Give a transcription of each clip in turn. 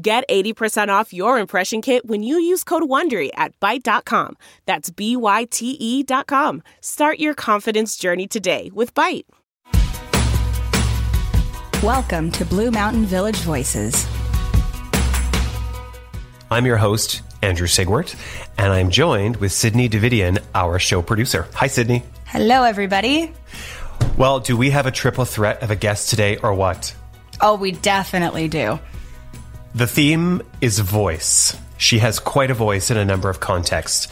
Get 80% off your impression kit when you use code WONDERY at Byte.com. That's B-Y-T-E dot com. Start your confidence journey today with Byte. Welcome to Blue Mountain Village Voices. I'm your host, Andrew Siegwart, and I'm joined with Sydney Davidian, our show producer. Hi, Sydney. Hello, everybody. Well, do we have a triple threat of a guest today or what? Oh, we definitely do. The theme is voice. She has quite a voice in a number of contexts.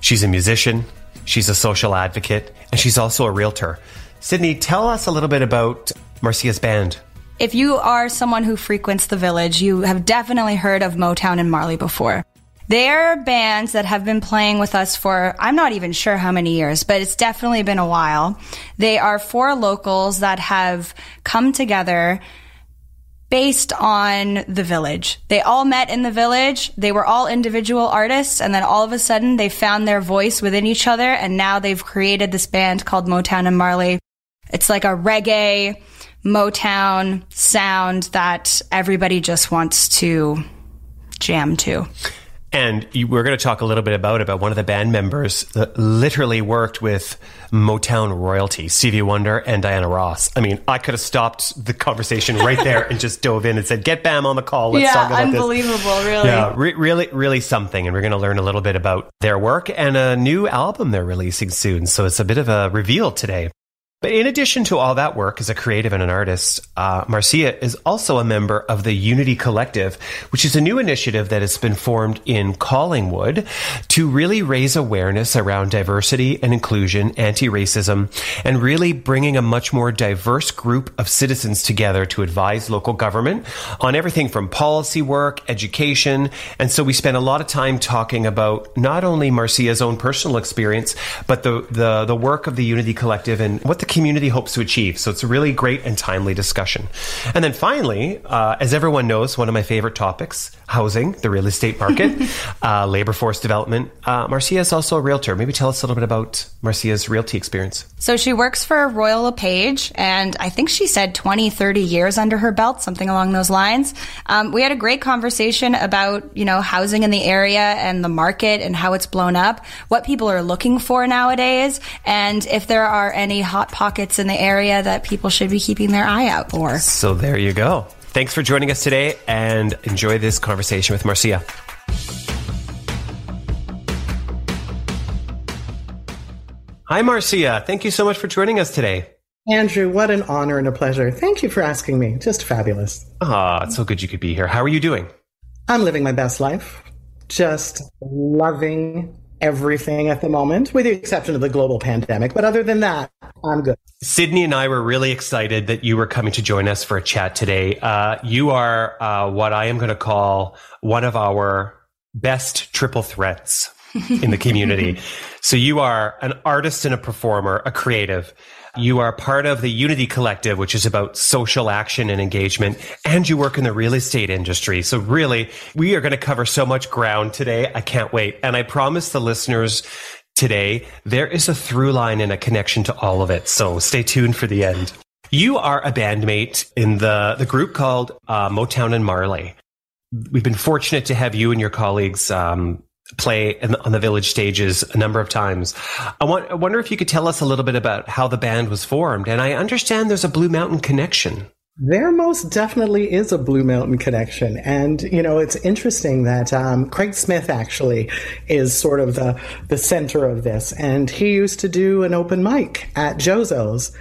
She's a musician, she's a social advocate, and she's also a realtor. Sydney, tell us a little bit about Marcia's band. If you are someone who frequents the village, you have definitely heard of Motown and Marley before. They're bands that have been playing with us for, I'm not even sure how many years, but it's definitely been a while. They are four locals that have come together based on the village. They all met in the village. They were all individual artists. And then all of a sudden they found their voice within each other. And now they've created this band called Motown and Marley. It's like a reggae Motown sound that everybody just wants to jam to. And you, we're going to talk a little bit about about one of the band members that literally worked with Motown royalty, Stevie Wonder and Diana Ross. I mean, I could have stopped the conversation right there and just dove in and said, "Get Bam on the call. Let's yeah, talk about unbelievable, this." really. Yeah, re- really, really something. And we're going to learn a little bit about their work and a new album they're releasing soon. So it's a bit of a reveal today. But in addition to all that work as a creative and an artist, uh, Marcia is also a member of the Unity Collective, which is a new initiative that has been formed in Collingwood to really raise awareness around diversity and inclusion, anti-racism, and really bringing a much more diverse group of citizens together to advise local government on everything from policy work, education. And so we spent a lot of time talking about not only Marcia's own personal experience, but the, the, the work of the Unity Collective and what the community hopes to achieve. So it's a really great and timely discussion. And then finally, uh, as everyone knows, one of my favorite topics, housing, the real estate market, uh, labor force development. Uh, Marcia is also a realtor. Maybe tell us a little bit about Marcia's realty experience. So she works for Royal LePage, and I think she said 20, 30 years under her belt, something along those lines. Um, we had a great conversation about, you know, housing in the area and the market and how it's blown up, what people are looking for nowadays, and if there are any hot pockets in the area that people should be keeping their eye out for. So there you go. Thanks for joining us today and enjoy this conversation with Marcia. Hi, Marcia. Thank you so much for joining us today. Andrew, what an honor and a pleasure. Thank you for asking me. Just fabulous. Ah, it's so good you could be here. How are you doing? I'm living my best life. Just loving everything at the moment, with the exception of the global pandemic. But other than that, I'm good. Sydney and I were really excited that you were coming to join us for a chat today. Uh, you are uh, what I am going to call one of our best triple threats in the community. so you are an artist and a performer, a creative. You are part of the Unity Collective, which is about social action and engagement, and you work in the real estate industry. So really, we are going to cover so much ground today. I can't wait. And I promise the listeners today, there is a through line and a connection to all of it. So stay tuned for the end. You are a bandmate in the, the group called uh, Motown and Marley. We've been fortunate to have you and your colleagues um, play on the village stages a number of times. I, want, I wonder if you could tell us a little bit about how the band was formed. And I understand there's a Blue Mountain connection. There most definitely is a Blue Mountain connection. And, you know, it's interesting that um, Craig Smith actually is sort of the, the center of this. And he used to do an open mic at Jozo's.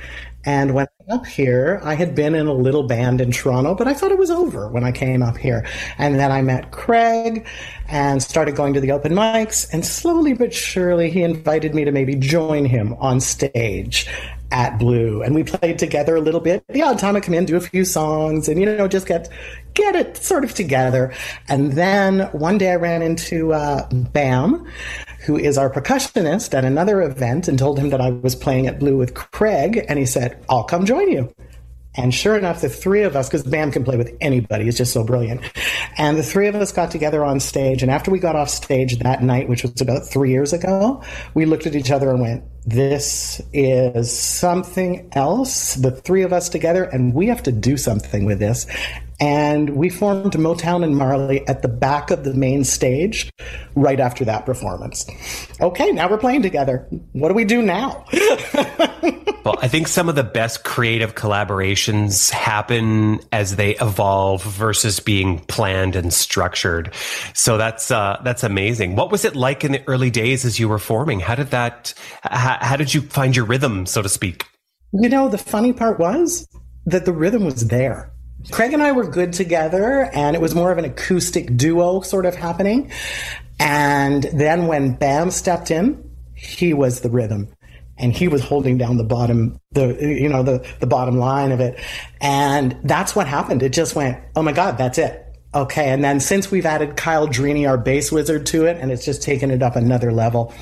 And when up here, I had been in a little band in Toronto, but I thought it was over when I came up here. And then I met Craig and started going to the open mics. And slowly but surely, he invited me to maybe join him on stage. at Blue, and we played together a little bit. The odd time I come in, do a few songs, and you know, just get get it sort of together. And then one day I ran into uh, Bam, who is our percussionist at another event, and told him that I was playing at Blue with Craig, and he said, "I'll come join you." And sure enough, the three of us, because Bam can play with anybody, he's just so brilliant. And the three of us got together on stage. And after we got off stage that night, which was about three years ago, we looked at each other and went, This is something else. The three of us together, and we have to do something with this. And we formed Motown and Marley at the back of the main stage right after that performance. Okay, now we're playing together. What do we do now? well, I think some of the best creative collaborations happen as they evolve versus being planned and structured. So that's uh, that's amazing. What was it like in the early days as you were forming? How did that? How, how did you find your rhythm, so to speak? You know, the funny part was that the rhythm was there Craig and I were good together, and it was more of an acoustic duo sort of happening. And then when Bam stepped in, he was the rhythm. And he was holding down the bottom the you know the the bottom line of it. And that's what happened. It just went oh my god that's it. Okay and then since we've added kyle drini our bass wizard to it and it's just taken it up another level.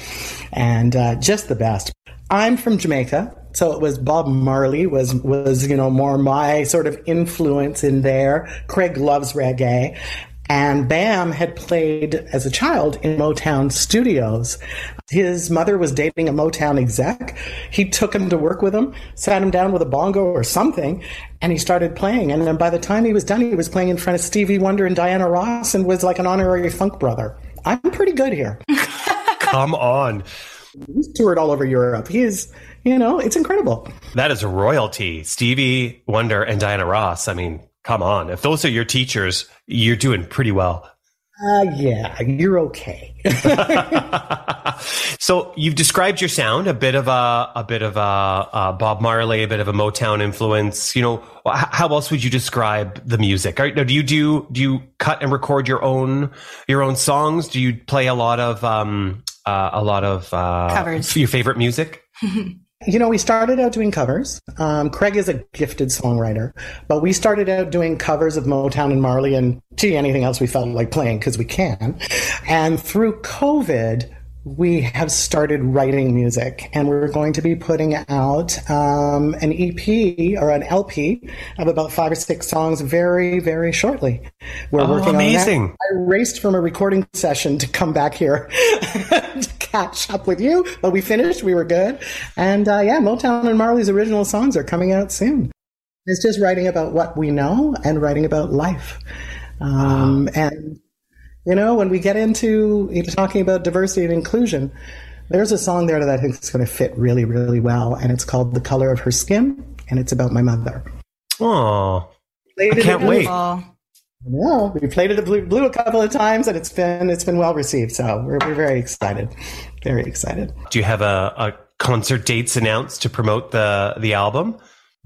And uh, just the best. I'm from jamaica so it was Bob Marley was was you know more my sort of influence in there. Craig loves reggae. And Bam had played as a child in Motown studios. His mother was dating a Motown exec. He took him to work with him, sat him down with a bongo or something, and he started playing. And then by the time he was done, he was playing in front of Stevie Wonder and Diana Ross and was like an honorary funk brother. I'm pretty good here. Come on. He's toured all over Europe. He's you know, it's incredible. That is royalty. Stevie Wonder and Diana Ross. I mean, come on. If those are your teachers, you're doing pretty well. Uh, yeah, you're okay. so you've described your sound a bit of a a bit of a, a, Bob Marley, a bit of a Motown influence. You know, how else would you describe the music? Are, do you do do you cut and record your own your own songs? Do you play a lot of um uh, a lot of uh, covers? Your favorite music? You know, we started out doing covers. Um, Craig is a gifted songwriter, but we started out doing covers of Motown and Marley and gee, anything else we felt like playing because we can. And through COVID, we have started writing music and we're going to be putting out um, an EP or an LP of about five or six songs very, very shortly. We're oh, working amazing. on that. I raced from a recording session to come back here to catch up with you, but we finished. We were good. And uh, yeah, Motown and Marley's original songs are coming out soon. It's just writing about what we know and writing about life. Um, wow. And you know, when we get into talking about diversity and inclusion, there's a song there that I think is going to fit really, really well, and it's called "The Color of Her Skin," and it's about my mother. Oh, I can't wait. Yeah, we played it at Blue, Blue a couple of times, and it's been it's been well received. So we're, we're very excited, very excited. Do you have a, a concert dates announced to promote the the album?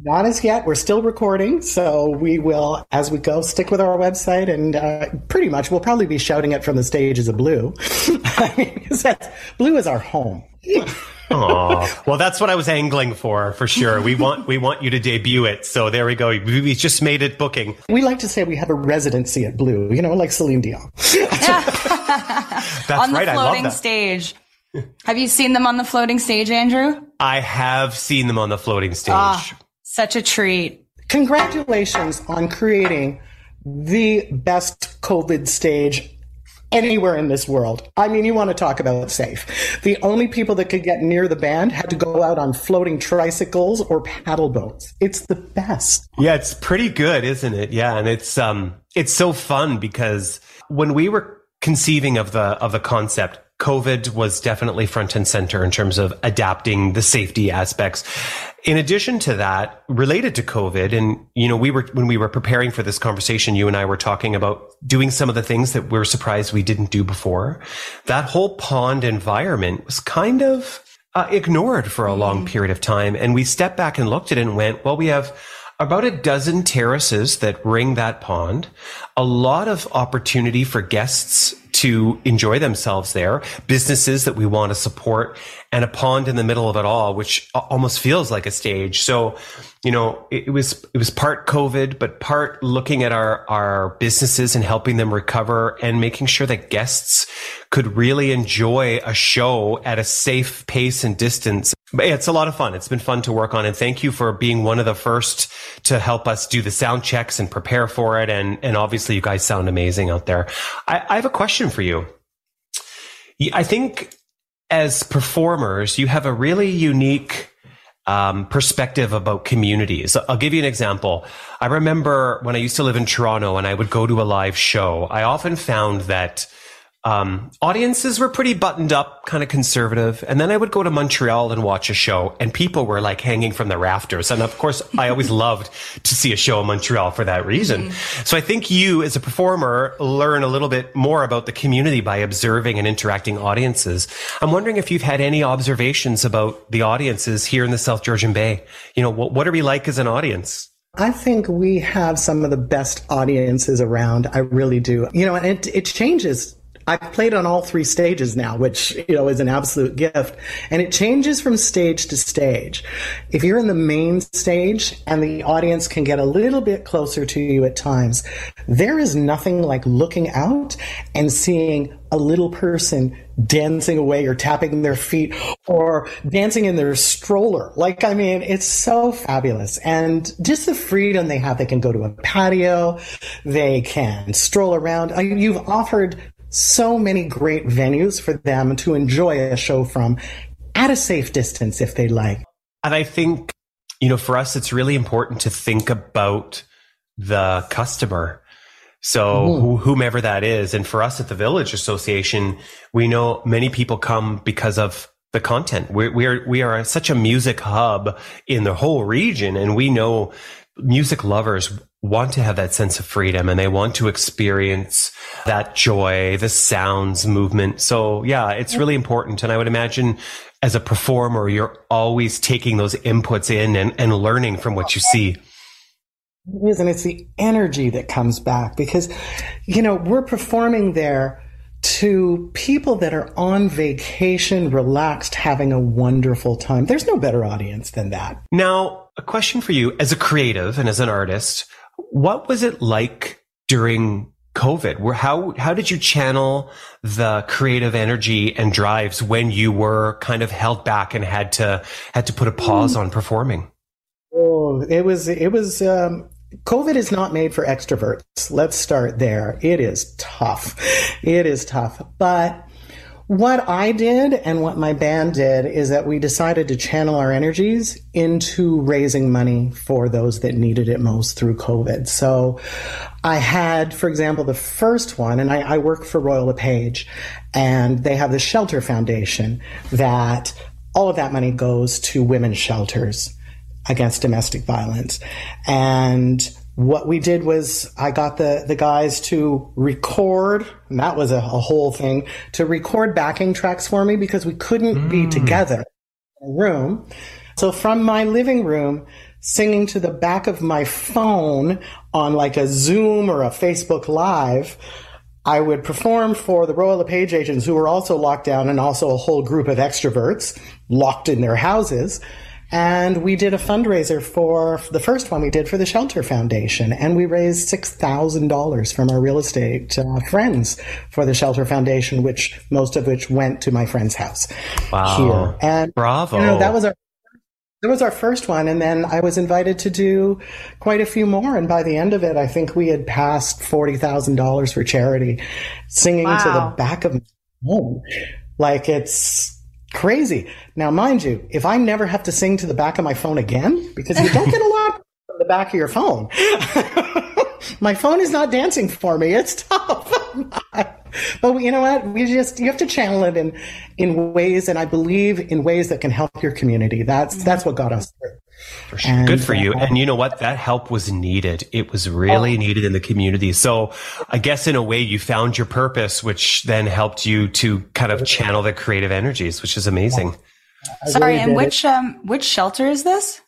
Not as yet. We're still recording, so we will, as we go, stick with our website, and uh, pretty much we'll probably be shouting it from the stages of Blue. I mean, that's, Blue is our home. Oh, well, that's what I was angling for, for sure. We want we want you to debut it. So there we go. We just made it booking. We like to say we have a residency at Blue, you know, like Celine Dion. that's on the right. floating stage. Have you seen them on the floating stage, Andrew? I have seen them on the floating stage. Oh, such a treat. Congratulations on creating the best COVID stage anywhere in this world. I mean, you want to talk about safe. The only people that could get near the band had to go out on floating tricycles or paddle boats. It's the best. Yeah, it's pretty good, isn't it? Yeah, and it's um it's so fun because when we were conceiving of the of the concept, COVID was definitely front and center in terms of adapting the safety aspects. In addition to that, related to COVID, and you know, we were when we were preparing for this conversation, you and I were talking about doing some of the things that we are surprised we didn't do before. That whole pond environment was kind of uh, ignored for a long mm-hmm. period of time, and we stepped back and looked at it and went, "Well, we have." about a dozen terraces that ring that pond, a lot of opportunity for guests to enjoy themselves there, businesses that we want to support, and a pond in the middle of it all, which almost feels like a stage. So, you know, it, it was it was part COVID, but part looking at our our businesses and helping them recover and making sure that guests could really enjoy a show at a safe pace and distance. But it's a lot of fun. It's been fun to work on, and thank you for being one of the first to help us do the sound checks and prepare for it. And and obviously, you guys sound amazing out there. I, I have a question for you. I think as performers, you have a really unique um, perspective about communities. I'll give you an example. I remember when I used to live in Toronto and I would go to a live show, I often found that um, audiences were pretty buttoned up, kind of conservative. And then I would go to Montreal and watch a show, and people were like hanging from the rafters. And of course, I always loved to see a show in Montreal for that reason. Mm. So I think you, as a performer, learn a little bit more about the community by observing and interacting audiences. I'm wondering if you've had any observations about the audiences here in the South Georgian Bay. You know, what, what are we like as an audience? I think we have some of the best audiences around. I really do. You know, and it, it changes I've played on all three stages now, which, you know, is an absolute gift. And it changes from stage to stage. If you're in the main stage and the audience can get a little bit closer to you at times, there is nothing like looking out and seeing a little person dancing away or tapping their feet or dancing in their stroller. Like, I mean, it's so fabulous. And just the freedom they have. They can go to a patio. They can stroll around. You've offered so many great venues for them to enjoy a show from at a safe distance if they like. And I think, you know, for us, it's really important to think about the customer. So mm. whomever that is. And for us at the Village Association, we know many people come because of the content. We're, we are, we are such a music hub in the whole region. And we know music lovers want to have that sense of freedom and they want to experience that joy, the sounds, movement. So yeah, it's really important. And I would imagine as a performer, you're always taking those inputs in and, and learning from what you see. It is, and it's the energy that comes back because, you know, we're performing there to people that are on vacation, relaxed, having a wonderful time. There's no better audience than that. Now, a question for you as a creative and as an artist. What was it like during COVID? Where how how did you channel the creative energy and drives when you were kind of held back and had to had to put a pause on performing? Oh, it was it was um, COVID is not made for extroverts. Let's start there. It is tough. It is tough. But what I did and what my band did is that we decided to channel our energies into raising money for those that needed it most through COVID. So I had, for example, the first one, and I, I work for Royal LePage, and they have the Shelter Foundation that all of that money goes to women's shelters against domestic violence. And what we did was I got the, the guys to record, and that was a, a whole thing, to record backing tracks for me because we couldn't mm. be together in a room. So from my living room, singing to the back of my phone on like a Zoom or a Facebook Live, I would perform for the Royal LePage agents who were also locked down and also a whole group of extroverts locked in their houses. And we did a fundraiser for the first one we did for the Shelter Foundation. And we raised $6,000 from our real estate uh, friends for the Shelter Foundation, which most of which went to my friend's house wow. here. And bravo. You know, that was our that was our first one, and then I was invited to do quite a few more. And by the end of it, I think we had passed forty thousand dollars for charity, singing wow. to the back of my home. Like it's Crazy. Now, mind you, if I never have to sing to the back of my phone again, because you don't get a lot from the back of your phone. my phone is not dancing for me. It's tough. but you know what? We just you have to channel it in in ways, and I believe in ways that can help your community. That's that's what got us through. For sure. And, Good for you. Uh, and you know what? That help was needed. It was really oh. needed in the community. So I guess in a way you found your purpose, which then helped you to kind of channel the creative energies, which is amazing. Sorry, and which um which shelter is this?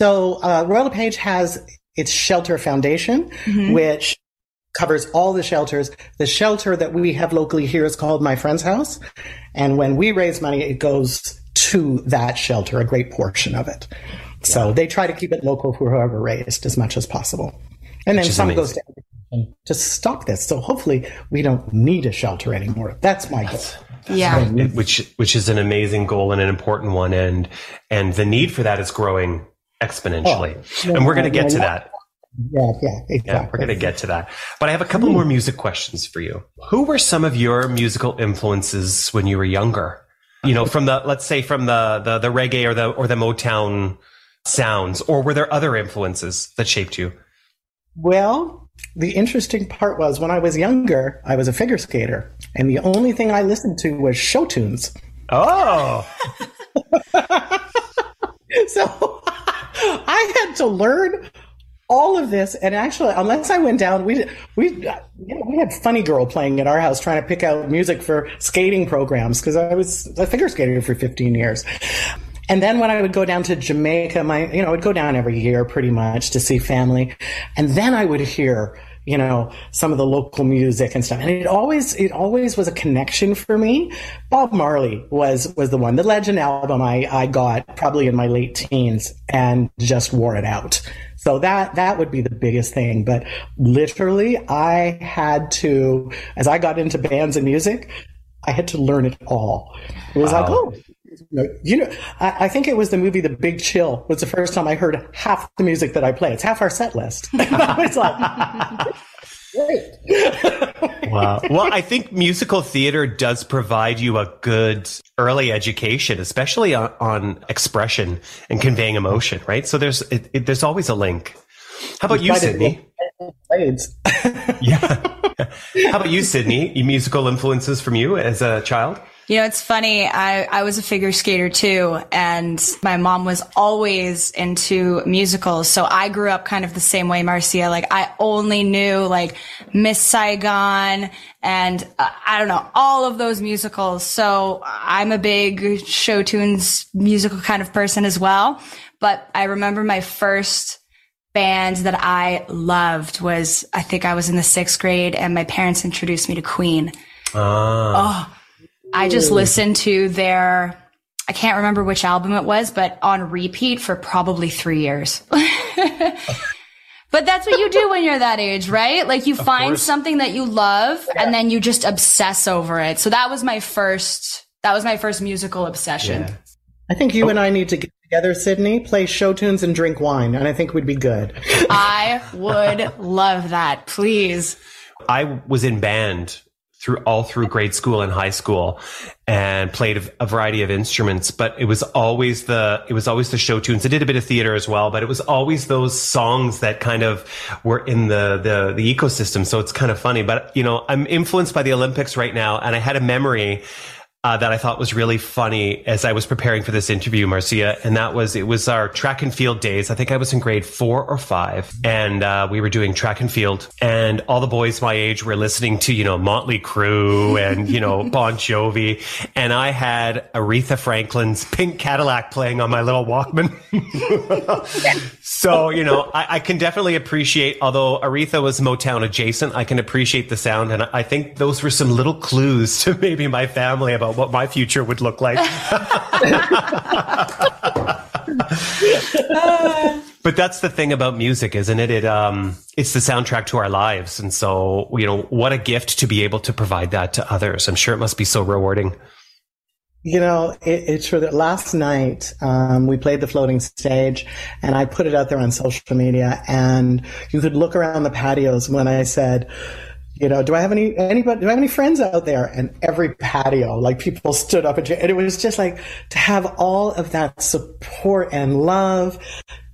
So uh, Royal LePage has its Shelter Foundation, mm-hmm. which covers all the shelters. The shelter that we have locally here is called My Friend's House. And when we raise money, it goes to that shelter, a great portion of it. So they try to keep it local for whoever raised as much as possible. And then some amazing. goes to to stop this. So hopefully we don't need a shelter anymore. That's my goal. Yeah. Which which is an amazing goal and an important one and and the need for that is growing exponentially. Oh, and we're going to get to that. Yeah, yeah, exactly. Yeah, we're going to get to that. But I have a couple hmm. more music questions for you. Who were some of your musical influences when you were younger? You know, from the let's say from the the, the reggae or the or the Motown sounds, or were there other influences that shaped you? Well, the interesting part was when I was younger, I was a figure skater, and the only thing I listened to was show tunes. Oh. so I had to learn all of this, and actually, unless I went down, we we you know, we had Funny Girl playing at our house, trying to pick out music for skating programs because I was a figure skater for 15 years. And then when I would go down to Jamaica, my you know, I would go down every year pretty much to see family, and then I would hear you know, some of the local music and stuff. And it always, it always was a connection for me. Bob Marley was, was the one. The Legend album I, I got probably in my late teens and just wore it out. So that, that would be the biggest thing. But literally, I had to, as I got into bands and music, I had to learn it all. It was wow. like, oh, you know, I, I, think it was the movie The Big Chill was the first time I heard half the music that I play. It's half our set list. I was like, great. wow. Well, I think musical theater does provide you a good early education, especially on, on expression and conveying emotion, right? So there's it, it, there's always a link. How about you, Sydney? yeah. How about you, Sydney? Musical influences from you as a child? You know, it's funny. I, I was a figure skater too, and my mom was always into musicals. So I grew up kind of the same way, Marcia. Like I only knew like Miss Saigon and uh, I don't know, all of those musicals. So I'm a big show tunes musical kind of person as well. But I remember my first band that I loved was, I think I was in the sixth grade and my parents introduced me to Queen. Ah. Oh, I just listened to their, I can't remember which album it was, but on repeat for probably three years. But that's what you do when you're that age, right? Like you of find course. something that you love yeah. and then you just obsess over it. So that was my first, that was my first musical obsession. Yeah. I think you oh. and I need to get together, Sydney, play show tunes and drink wine, and I think we'd be good. I would love that. Please. I was in band through all through grade school and high school and played a, variety of instruments but it was always the it was always the show tunes i did a bit of theater as well but it was always those songs that kind of were in the the, the ecosystem so it's kind of funny but you know i'm influenced by the olympics right now and i had a memory uh, that I thought was really funny as I was preparing for this interview, Marcia, and that was it was our track and field days. I think I was in grade four or five, and uh, we were doing track and field, and all the boys my age were listening to you know Motley Crue and you know Bon Jovi, and I had Aretha Franklin's Pink Cadillac playing on my little Walkman. so you know I, I, can definitely appreciate, although Aretha was Motown adjacent, I can appreciate the sound, and I think those were some little clues to maybe my family about what my future would look like. but that's the thing about music, isn't it? It um, it's the soundtrack to our lives, and so you know, what a gift to be able to provide that to others. I'm sure it must be so rewarding. You know, it, it's true that last night um, we played the floating stage, and I put it out there on social media, and you could look around the patios when I said you know, do I have any anybody? Do I have any friends out there? And every patio, like people stood up and, and it was just like to have all of that support and love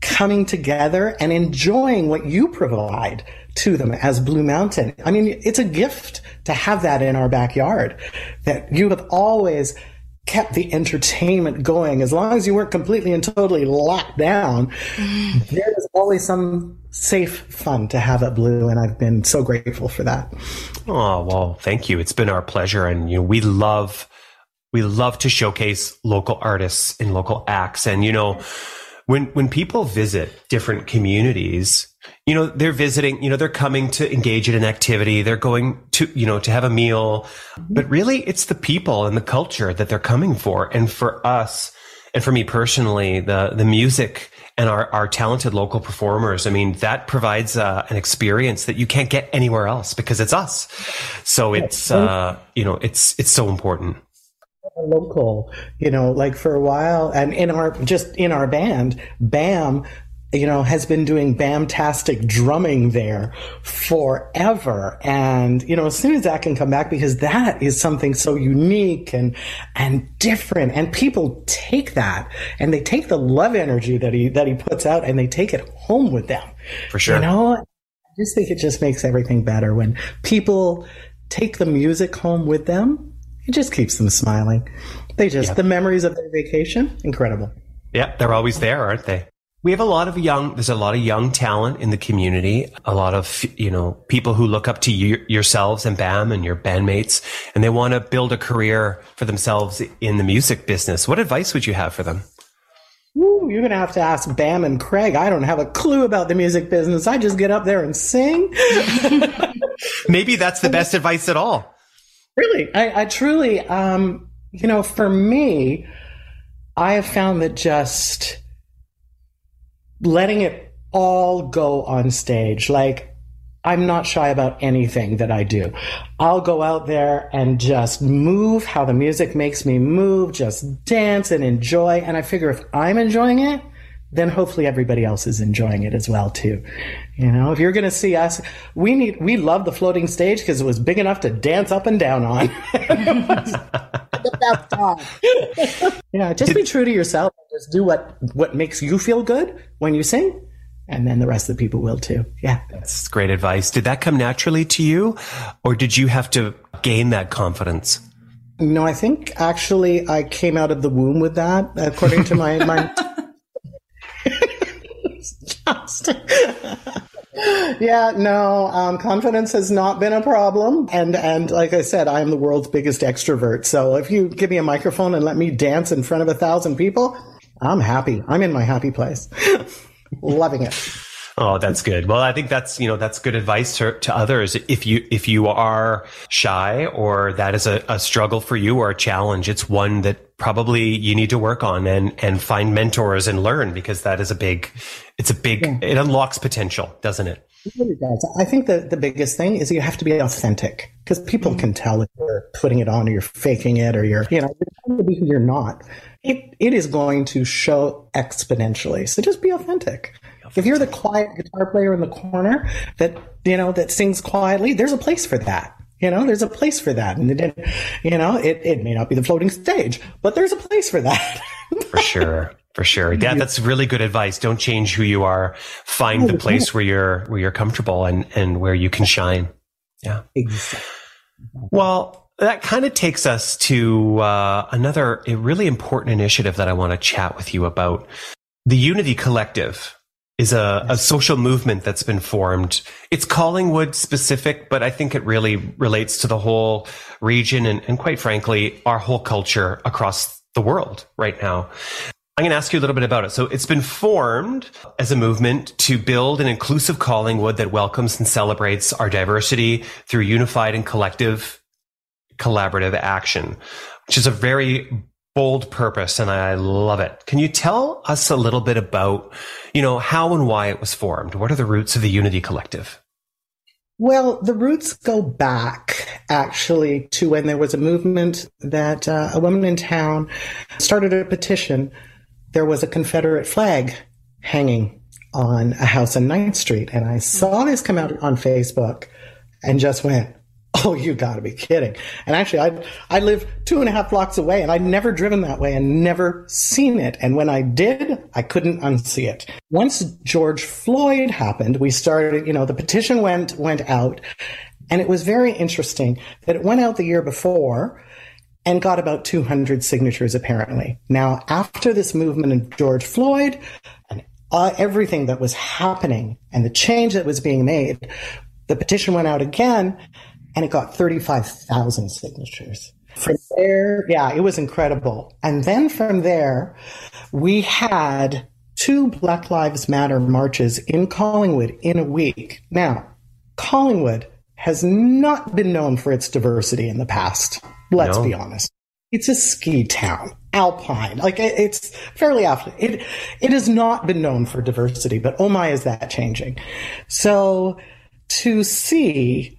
coming together and enjoying what you provide to them as Blue Mountain. I mean, it's a gift to have that in our backyard. That you have always kept the entertainment going. As long as you weren't completely and totally locked down there was always some safe fun to have at blue and i've been so grateful for that. Oh well thank you. It's been our pleasure and you know we love we love to showcase local artists and local acts. And you know when when people visit different communities You know, they're visiting, you know, they're coming to engage in an activity. They're going to, you know, to have a meal. But really, it's the people and the culture that they're coming for. And for us, and for me personally, the, the music and our, our talented local performers, I mean, that provides uh, an experience that you can't get anywhere else because it's us. So it's, uh, you know, it's, it's so important local you know like for a while and in our just in our band bam you know, has been doing BAMtastic drumming there forever. And, you know, as soon as that can come back, because that is something so unique and, and different. And people take that and they take the love energy that he, that he puts out and they take it home with them. For sure. You know, I just think it just makes everything better when people take the music home with them. It just keeps them smiling. They just, the memories of their vacation, incredible. Yeah, they're always there, aren't they? We have a lot of young, there's a lot of young talent in the community, a lot of, you know, people who look up to you, yourselves and BAM and your bandmates, and they want to build a career for themselves in the music business. What advice would you have for them? Ooh, you're going to have to ask Bam and Craig. I don't have a clue about the music business. I just get up there and sing. Maybe that's the best advice at all. Really, I, I truly, um, you know, for me, I have found that just letting it all go on stage. Like, I'm not shy about anything that I do. I'll go out there and just move how the music makes me move, just dance and enjoy. And I figure if I'm enjoying it, then hopefully everybody else is enjoying it as well too. You know, if you're going to see us, we need we love the floating stage because it was big enough to dance up and down on. yeah, just be true to yourself. Just do what what makes you feel good when you sing, and then the rest of the people will too. Yeah, that's great advice. Did that come naturally to you, or did you have to gain that confidence? No, I think actually I came out of the womb with that, according to my my. yeah, no, um, confidence has not been a problem. And, and like I said, I'm the world's biggest extrovert. So if you give me a microphone and let me dance in front of a thousand people, I'm happy. I'm in my happy place. Loving it. Oh, that's good. Well, I think that's, you know, that's good advice to, to others. If you, if you are shy or that is a, a struggle for you or a challenge, it's one that probably you need to work on and, and find mentors and learn because that is a big, it's a big, yeah. it unlocks potential, doesn't it? It really does. I think the, the biggest thing is you have to be authentic because people mm-hmm. can tell if you're putting it on or you're faking it or you're, you know, you're not. It, it is going to show exponentially. So just be authentic. If you're the quiet guitar player in the corner that, you know, that sings quietly, there's a place for that. You know, there's a place for that. And it, you know, it, it may not be the floating stage, but there's a place for that. for sure. For sure. Yeah, that's really good advice. Don't change who you are. Find the place where you're where you're comfortable and, and where you can shine. Yeah. Exactly. Well, that kind of takes us to uh, another really important initiative that I want to chat with you about. The Unity Collective is a, a, social movement that's been formed. It's Collingwood specific, but I think it really relates to the whole region and, and quite frankly, our whole culture across the world right now. I'm going to ask you a little bit about it. So it's been formed as a movement to build an inclusive Collingwood that welcomes and celebrates our diversity through unified and collective collaborative action, which is a very bold purpose and I love it. Can you tell us a little bit about, you know, how and why it was formed? What are the roots of the Unity Collective? Well, the roots go back actually to when there was a movement that uh, a woman in town started a petition. There was a Confederate flag hanging on a house on 9th Street. And I saw this come out on Facebook and just went, Oh, you got to be kidding! And actually, I I live two and a half blocks away, and I'd never driven that way and never seen it. And when I did, I couldn't unsee it. Once George Floyd happened, we started. You know, the petition went went out, and it was very interesting that it went out the year before and got about 200 signatures apparently. Now, after this movement of George Floyd and uh, everything that was happening and the change that was being made, the petition went out again and it got 35,000 signatures. From there, yeah, it was incredible. And then from there, we had two Black Lives Matter marches in Collingwood in a week. Now, Collingwood has not been known for its diversity in the past. Let's no. be honest. It's a ski town, alpine. Like it's fairly affluent. It it has not been known for diversity, but oh my, is that changing? So to see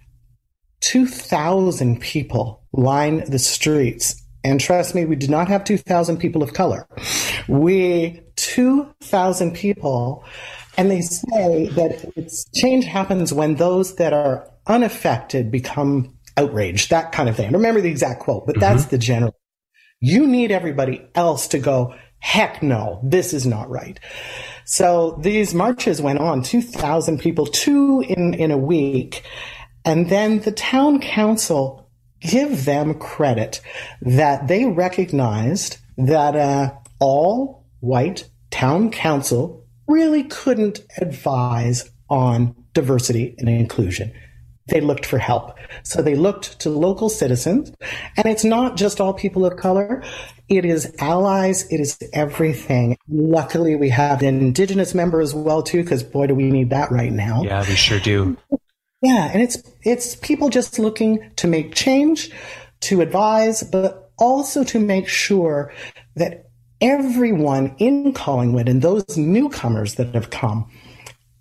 two thousand people line the streets and trust me, we did not have 2,000 people of color. We, 2,000 people, and they say that it's, change happens when those that are unaffected become outraged, that kind of thing. I remember the exact quote, but that's mm-hmm. the general. You need everybody else to go, heck no, this is not right. So these marches went on, 2,000 people, two in, in a week. And then the town council give them credit that they recognized that uh, all white town council really couldn't advise on diversity and inclusion. They looked for help. So they looked to local citizens. And it's not just all people of color. It is allies. It is everything. Luckily, we have an indigenous member as well, too, because boy, do we need that right now. Yeah, we sure do. Yeah, and it's it's people just looking to make change, to advise, but also to make sure that everyone in Collingwood and those newcomers that have come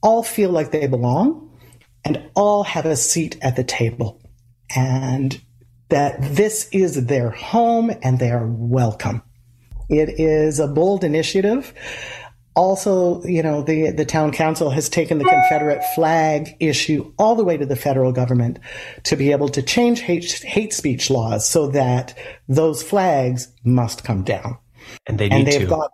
all feel like they belong and all have a seat at the table and that this is their home and they are welcome. It is a bold initiative also, you know, the, the town council has taken the Confederate flag issue all the way to the federal government to be able to change hate, hate speech laws so that those flags must come down. And they need and they've to. Got,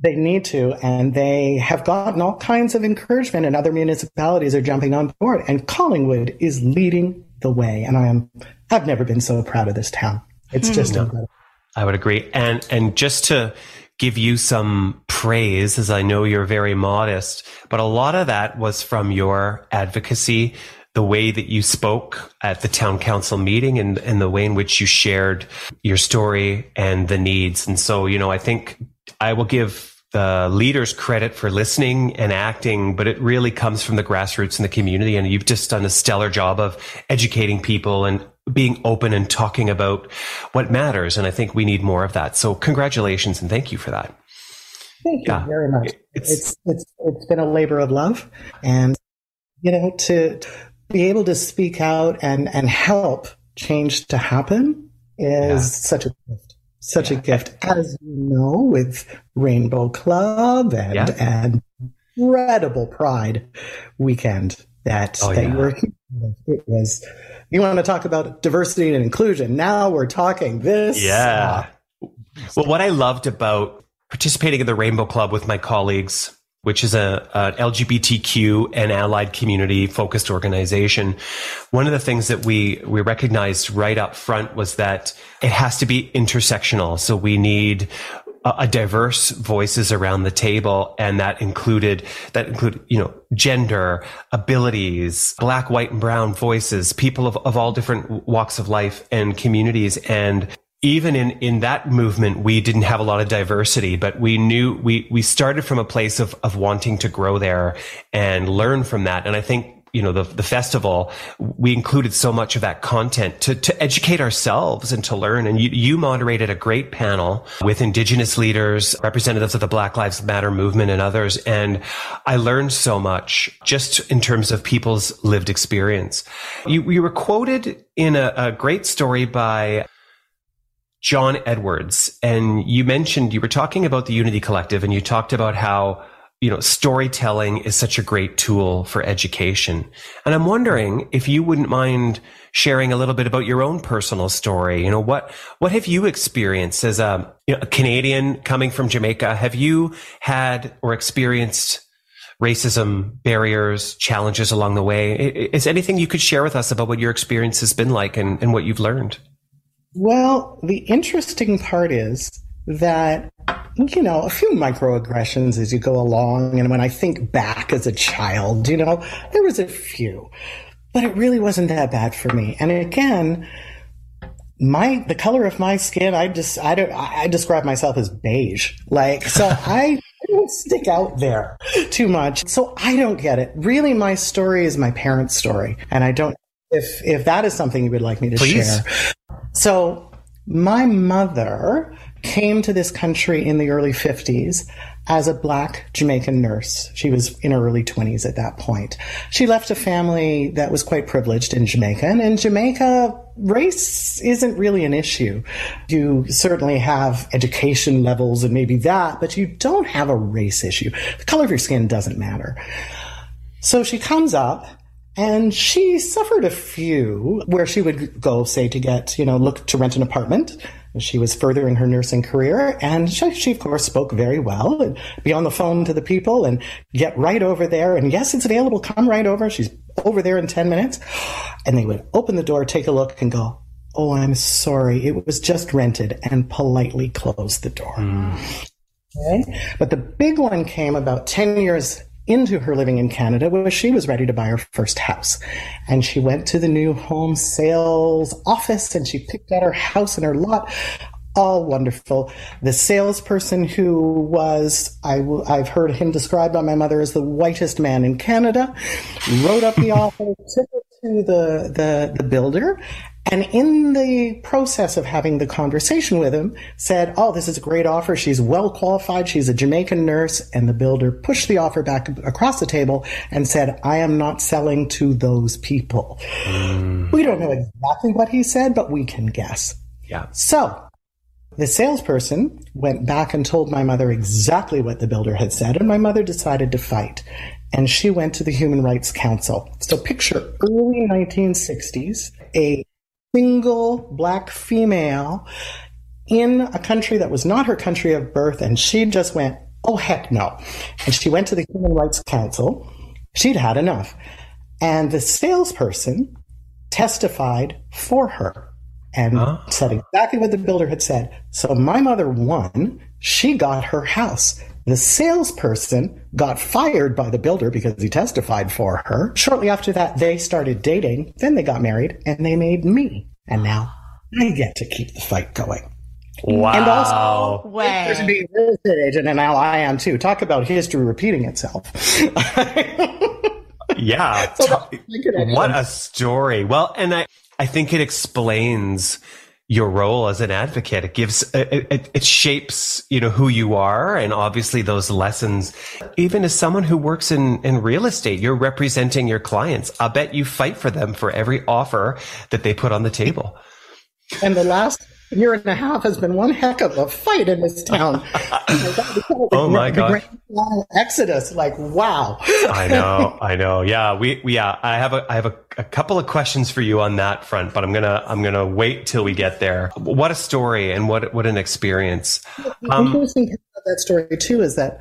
they need to, and they have gotten all kinds of encouragement, and other municipalities are jumping on board. And Collingwood is leading the way, and I am I've never been so proud of this town. It's hmm. just no, incredible. I would agree, and and just to give you some praise, as I know you're very modest, but a lot of that was from your advocacy, the way that you spoke at the town council meeting and, and the way in which you shared your story and the needs. And so, you know, I think I will give the leaders credit for listening and acting, but it really comes from the grassroots in the community. And you've just done a stellar job of educating people and being open and talking about what matters. And I think we need more of that. So congratulations and thank you for that. Thank you very much. It's, it's, it's, it's been a labor of love and, you know, to be able to speak out and, and help change to happen is yeah. such a gift. Such yeah. a gift, as you know, with Rainbow Club and yeah. and incredible Pride weekend that oh, that you were. It was you want to talk about diversity and inclusion. Now we're talking this. Yeah. well, what I loved about participating in the Rainbow Club with my colleagues, which is a, a LGBTQ and allied community focused organization, one of the things that we we recognized right up front was that it has to be intersectional. So we need a diverse voices around the table and that included that included you know gender abilities black white and brown voices people of, of all different walks of life and communities. And even in in that movement we didn't have a lot of diversity but we knew we we started from a place of of wanting to grow there and learn from that. And i think you know the the festival we included so much of that content to to educate ourselves and to learn. And you you moderated a great panel with indigenous leaders representatives of the Black Lives Matter movement and others. And I learned so much just in terms of people's lived experience. You you were quoted in a, a great story by John Edwards. And you mentioned you were talking about the Unity Collective and you talked about how you know, storytelling is such a great tool for education. And I'm wondering if you wouldn't mind sharing a little bit about your own personal story. You know, what, what have you experienced as a, you know, a Canadian coming from Jamaica? Have you had or experienced racism, barriers, challenges along the way? Is anything you could share with us about what your experience has been like and, and what you've learned? Well, the interesting part is that you know a few microaggressions as you go along and when i think back as a child you know there was a few but it really wasn't that bad for me and again my the color of my skin i just i don't i describe myself as beige like so i don't stick out there too much. So I don't get it. Really, my story is my parents' story. And I don't, if, if that is something you would like me to Please. share. So my mother came to this country in the early 50s as a black Jamaican nurse. She was in her early 20s at that point. She left a family that was quite privileged in Jamaica. And in Jamaica, race isn't really an issue. You certainly have education levels and maybe that, but you don't have a race issue. The color of your skin doesn't matter. So she comes up and she suffered a few where she would go, say, to get, you know, look to rent an apartment she was furthering her nursing career, and she, she, of course, spoke very well and be on the phone to the people and get right over there. And yes, it's available. Come right over. She's over there in 10 minutes. And they would open the door, take a look, and go, Oh, I'm sorry. It was just rented, and politely close the door. Mm. Okay. But the big one came about 10 years into her living in Canada was she was ready to buy her first house. And she went to the new home sales office and she picked out her house and her lot. All wonderful. The salesperson who was, I w- I've heard him described by my mother as the whitest man in Canada, wrote up the offer, took it to the, the, the builder, and in the process of having the conversation with him, said, Oh, this is a great offer. She's well qualified. She's a Jamaican nurse. And the builder pushed the offer back across the table and said, I am not selling to those people. Mm. We don't know exactly what he said, but we can guess. Yeah. So the salesperson went back and told my mother exactly what the builder had said, and my mother decided to fight. And she went to the Human Rights Council. So picture early 1960s, a single black female in a country that was not her country of birth, and she just went, oh, heck no. And she went to the Human Rights Council. She'd had enough. And the salesperson testified for her and huh? said exactly what the builder had said. So my mother won. She got her house. The salesperson got fired by the builder because he testified for her. Shortly after that, they started dating. Then they got married and they made me. And now I get to keep the fight going. Wow. And also, way. to be a real estate agent, and now I am too. Talk about history repeating itself. yeah. what a story. Well, and I, I think it explains your role as an advocate. It gives, it, it, it, shapes, you know, who you are. And obviously those lessons, even as someone who works in, in real estate, you're representing your clients. I bet you fight for them for every offer that they put on the table. And the last year and a half has been one heck of a fight in this town. oh my god! Exodus, like wow. I know, I know. Yeah, we, we, yeah. I have a, I have a, a, couple of questions for you on that front, but I'm gonna, I'm gonna wait till we get there. What a story and what, what an experience. The um, interesting thing about that story too is that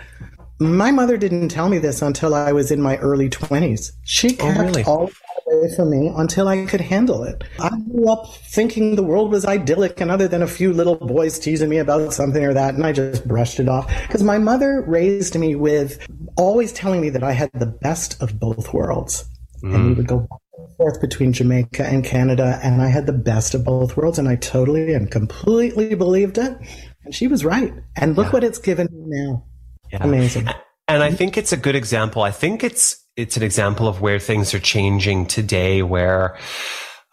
my mother didn't tell me this until I was in my early 20s. She oh, kept oh, really? all away from me until I could handle it. I grew up thinking the world was idyllic and other than a few little boys teasing me about something or that, and I just brushed it off. Because my mother raised me with always telling me that I had the best of both worlds. Mm. And we would go back and forth between Jamaica and Canada, and I had the best of both worlds, and I totally and completely believed it. And she was right. And look yeah. what it's given me now. Yeah. Amazing. And I think it's a good example. I think it's it's an example of where things are changing today, where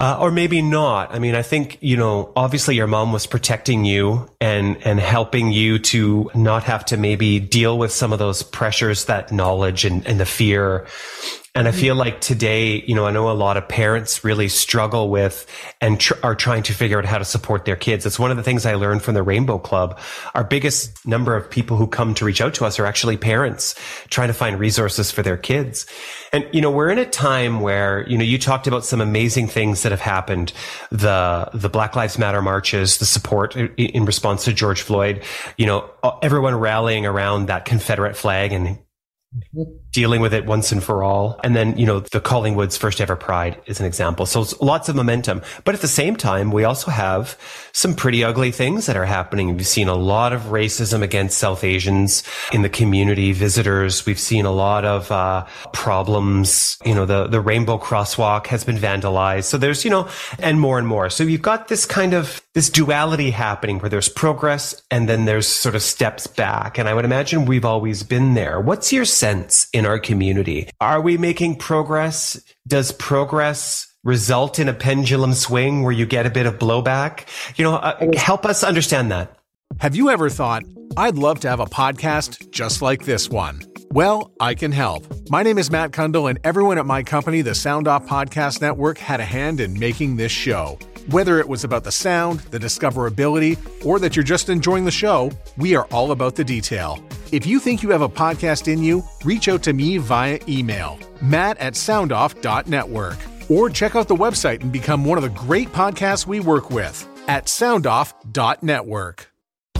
uh, or maybe not. I mean, I think, you know, obviously your mom was protecting you and, and helping you to not have to maybe deal with some of those pressures, that knowledge and, and the fear and I mm-hmm. feel like today, you know, I know a lot of parents really struggle with and tr- are trying to figure out how to support their kids. It's one of the things I learned from the Rainbow Club. Our biggest number of people who come to reach out to us are actually parents trying to find resources for their kids. And, you know, we're in a time where, you know, you talked about some amazing things that have happened. The, the Black Lives Matter marches, the support in, in response to George Floyd, you know, everyone rallying around that Confederate flag and mm-hmm. Dealing with it once and for all. And then, you know, the Collingwood's first ever pride is an example. So lots of momentum. But at the same time, we also have some pretty ugly things that are happening. We've seen a lot of racism against South Asians in the community, visitors. We've seen a lot of uh, problems. You know, the, the rainbow crosswalk has been vandalized. So there's, you know, and more and more. So you've got this kind of, this duality happening where there's progress and then there's sort of steps back. And I would imagine we've always been there. What's your sense in our community? Are we making progress? Does progress result in a pendulum swing where you get a bit of blowback? You know, uh, help us understand that. Have you ever thought, I'd love to have a podcast just like this one? Well, I can help. My name is Matt Kundle, and everyone at my company, the Sound Off Podcast Network, had a hand in making this show. Whether it was about the sound, the discoverability, or that you're just enjoying the show, we are all about the detail. If you think you have a podcast in you, reach out to me via email, matt at soundoff.network, or check out the website and become one of the great podcasts we work with at soundoff.network.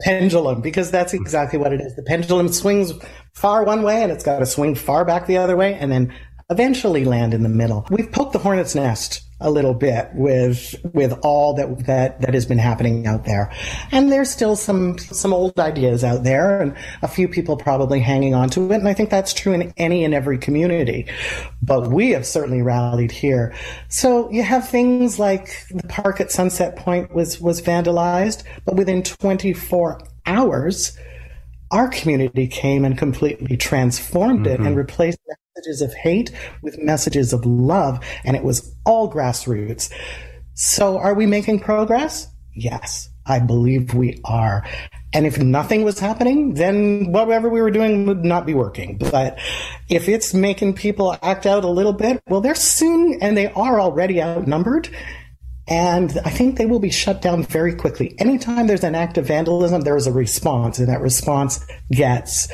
pendulum because that's exactly what it is. The pendulum swings far one way and it's got to swing far back the other way and then eventually land in the middle. We've poked the hornet's nest a little bit with with all that that that has been happening out there. And there's still some some old ideas out there and a few people probably hanging on to it and I think that's true in any and every community. But we have certainly rallied here. So you have things like the park at Sunset Point was was vandalized, but within 24 hours our community came and completely transformed mm-hmm. it and replaced messages of hate with messages of love, and it was all grassroots. So, are we making progress? Yes, I believe we are. And if nothing was happening, then whatever we were doing would not be working. But if it's making people act out a little bit, well, they're soon, and they are already outnumbered. And I think they will be shut down very quickly. Anytime there's an act of vandalism, there is a response, and that response gets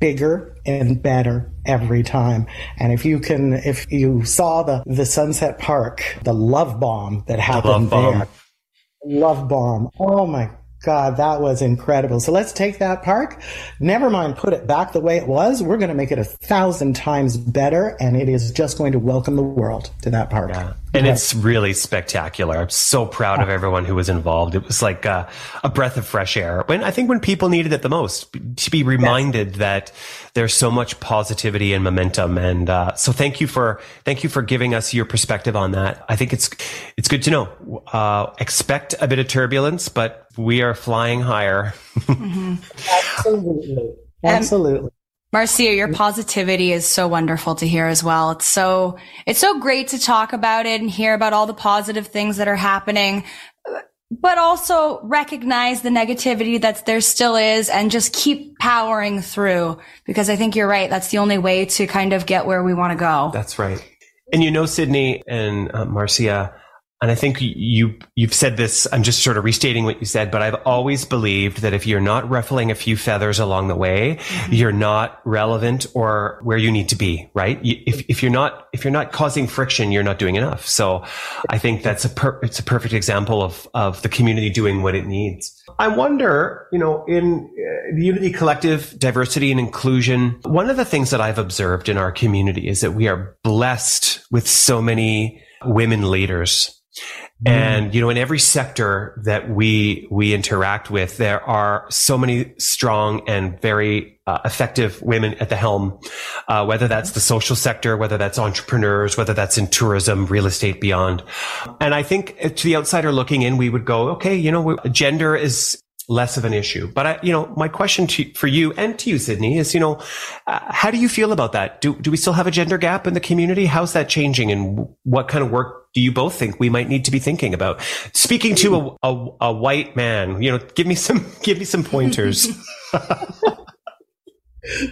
bigger and better every time. And if you can, if you saw the, the Sunset Park, the love bomb that happened love there, love bomb. Oh my God, that was incredible. So let's take that park. Never mind, put it back the way it was. We're going to make it a thousand times better, and it is just going to welcome the world to that park. Yeah. And it's really spectacular. I'm so proud of everyone who was involved. It was like a, a breath of fresh air. When I think when people needed it the most, to be reminded yes. that there's so much positivity and momentum. And uh, so thank you for thank you for giving us your perspective on that. I think it's it's good to know. Uh, expect a bit of turbulence, but we are flying higher. mm-hmm. Absolutely. Absolutely. Marcia, your positivity is so wonderful to hear as well. It's so, it's so great to talk about it and hear about all the positive things that are happening, but also recognize the negativity that there still is and just keep powering through because I think you're right. That's the only way to kind of get where we want to go. That's right. And you know, Sydney and uh, Marcia, and I think you you've said this. I'm just sort of restating what you said, but I've always believed that if you're not ruffling a few feathers along the way, mm-hmm. you're not relevant or where you need to be. Right? If if you're not if you're not causing friction, you're not doing enough. So I think that's a per, it's a perfect example of of the community doing what it needs. I wonder, you know, in uh, the Unity Collective, diversity and inclusion, one of the things that I've observed in our community is that we are blessed with so many women leaders. And, you know, in every sector that we, we interact with, there are so many strong and very uh, effective women at the helm, uh, whether that's the social sector, whether that's entrepreneurs, whether that's in tourism, real estate, beyond. And I think to the outsider looking in, we would go, okay, you know, gender is less of an issue. But I, you know, my question to, for you and to you, Sydney, is, you know, uh, how do you feel about that? Do, do we still have a gender gap in the community? How's that changing? And what kind of work do you both think we might need to be thinking about? Speaking to a, a, a white man, you know, give me some, give me some pointers.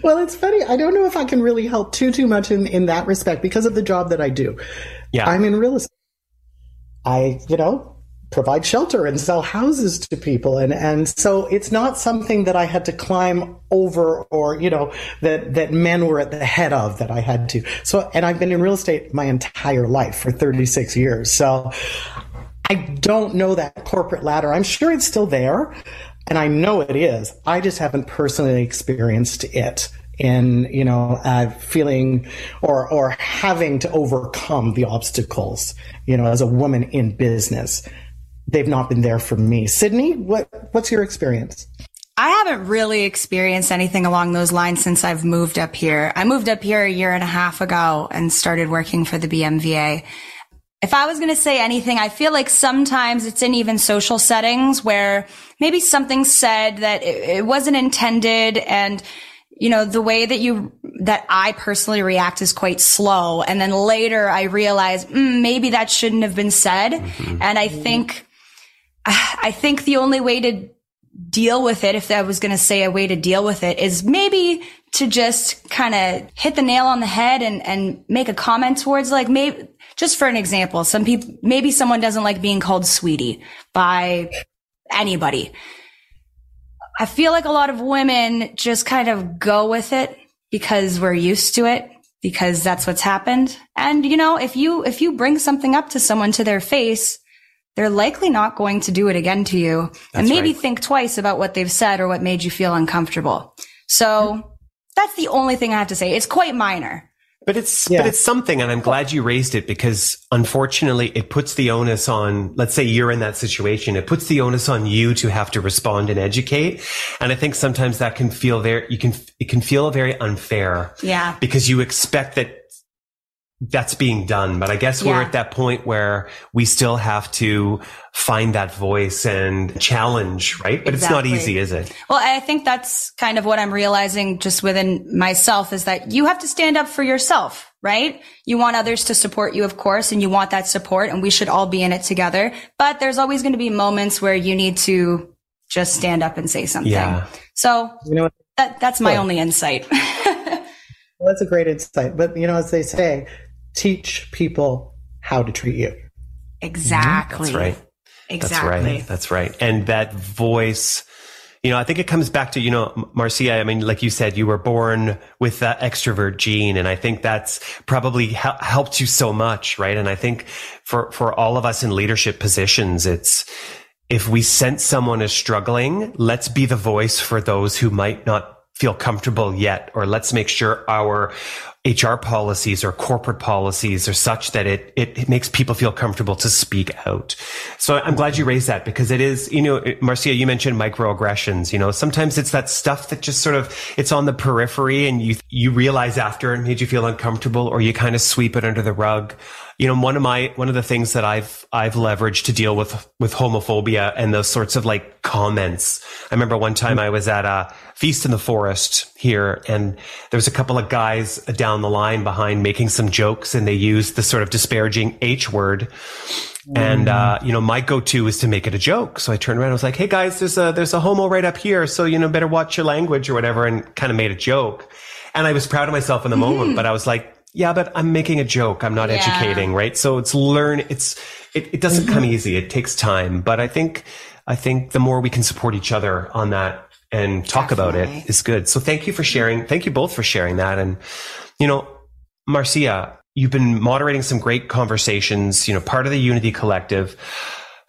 well, it's funny. I don't know if I can really help too too much in in that respect because of the job that I do. Yeah, I'm in real estate. I, you know, provide shelter and sell houses to people, and and so it's not something that I had to climb over, or you know, that that men were at the head of that I had to. So, and I've been in real estate my entire life for 36 years. So, I don't know that corporate ladder. I'm sure it's still there, and I know it is. I just haven't personally experienced it in you know uh, feeling or or having to overcome the obstacles. You know, as a woman in business, they've not been there for me. Sydney, what what's your experience? I haven't really experienced anything along those lines since I've moved up here. I moved up here a year and a half ago and started working for the BMVA. If I was going to say anything, I feel like sometimes it's in even social settings where maybe something said that it, it wasn't intended and you know, the way that you, that I personally react is quite slow. And then later I realize mm, maybe that shouldn't have been said. Mm-hmm. And I think, I think the only way to deal with it, if I was going to say a way to deal with it is maybe to just kind of hit the nail on the head and, and make a comment towards like maybe just for an example, some people, maybe someone doesn't like being called sweetie by anybody. I feel like a lot of women just kind of go with it because we're used to it because that's what's happened. And you know, if you, if you bring something up to someone to their face, they're likely not going to do it again to you that's and maybe right. think twice about what they've said or what made you feel uncomfortable. So that's the only thing I have to say. It's quite minor. But it's yeah. but it's something, and I'm glad you raised it because unfortunately, it puts the onus on. Let's say you're in that situation, it puts the onus on you to have to respond and educate. And I think sometimes that can feel very you can it can feel very unfair. Yeah, because you expect that that's being done. But I guess yeah. we're at that point where we still have to find that voice and challenge, right? But exactly. it's not easy, is it? Well, I think that's kind of what I'm realizing just within myself is that you have to stand up for yourself, right? You want others to support you, of course, and you want that support and we should all be in it together. But there's always going to be moments where you need to just stand up and say something. Yeah. So you know that, that's my only insight. well, that's a great insight. But you know, as they say, teach people how to treat you. Exactly. That's right. Exactly. That's right. That's right. And that voice, you know, I think it comes back to, you know, Marcia, I mean, like you said, you were born with that extrovert gene. And I think that's probably helped you so much. Right. And I think for, for all of us in leadership positions, it's, if we sense someone is struggling, let's be the voice for those who might not feel comfortable yet, or let's make sure our HR policies or corporate policies are such that it, it, it, makes people feel comfortable to speak out. So I'm glad you raised that because it is, you know, Marcia, you mentioned microaggressions, you know, sometimes it's that stuff that just sort of, it's on the periphery and you, you realize after it made you feel uncomfortable or you kind of sweep it under the rug you know, one of my, one of the things that I've, I've leveraged to deal with, with homophobia and those sorts of like comments. I remember one time mm-hmm. I was at a feast in the forest here and there was a couple of guys down the line behind making some jokes and they used the sort of disparaging H word. And, uh, you know, my go-to is to make it a joke. So I turned around and was like, Hey guys, there's a, there's a homo right up here. So, you know, better watch your language or whatever and kind of made a joke. And I was proud of myself in the moment, mm-hmm. but I was like, yeah, but I'm making a joke. I'm not yeah. educating, right? So it's learn. It's it, it doesn't mm-hmm. come easy. It takes time, but I think I think the more we can support each other on that and talk Definitely. about it is good. So thank you for sharing. Thank you both for sharing that. And you know, Marcia, you've been moderating some great conversations. You know, part of the Unity Collective.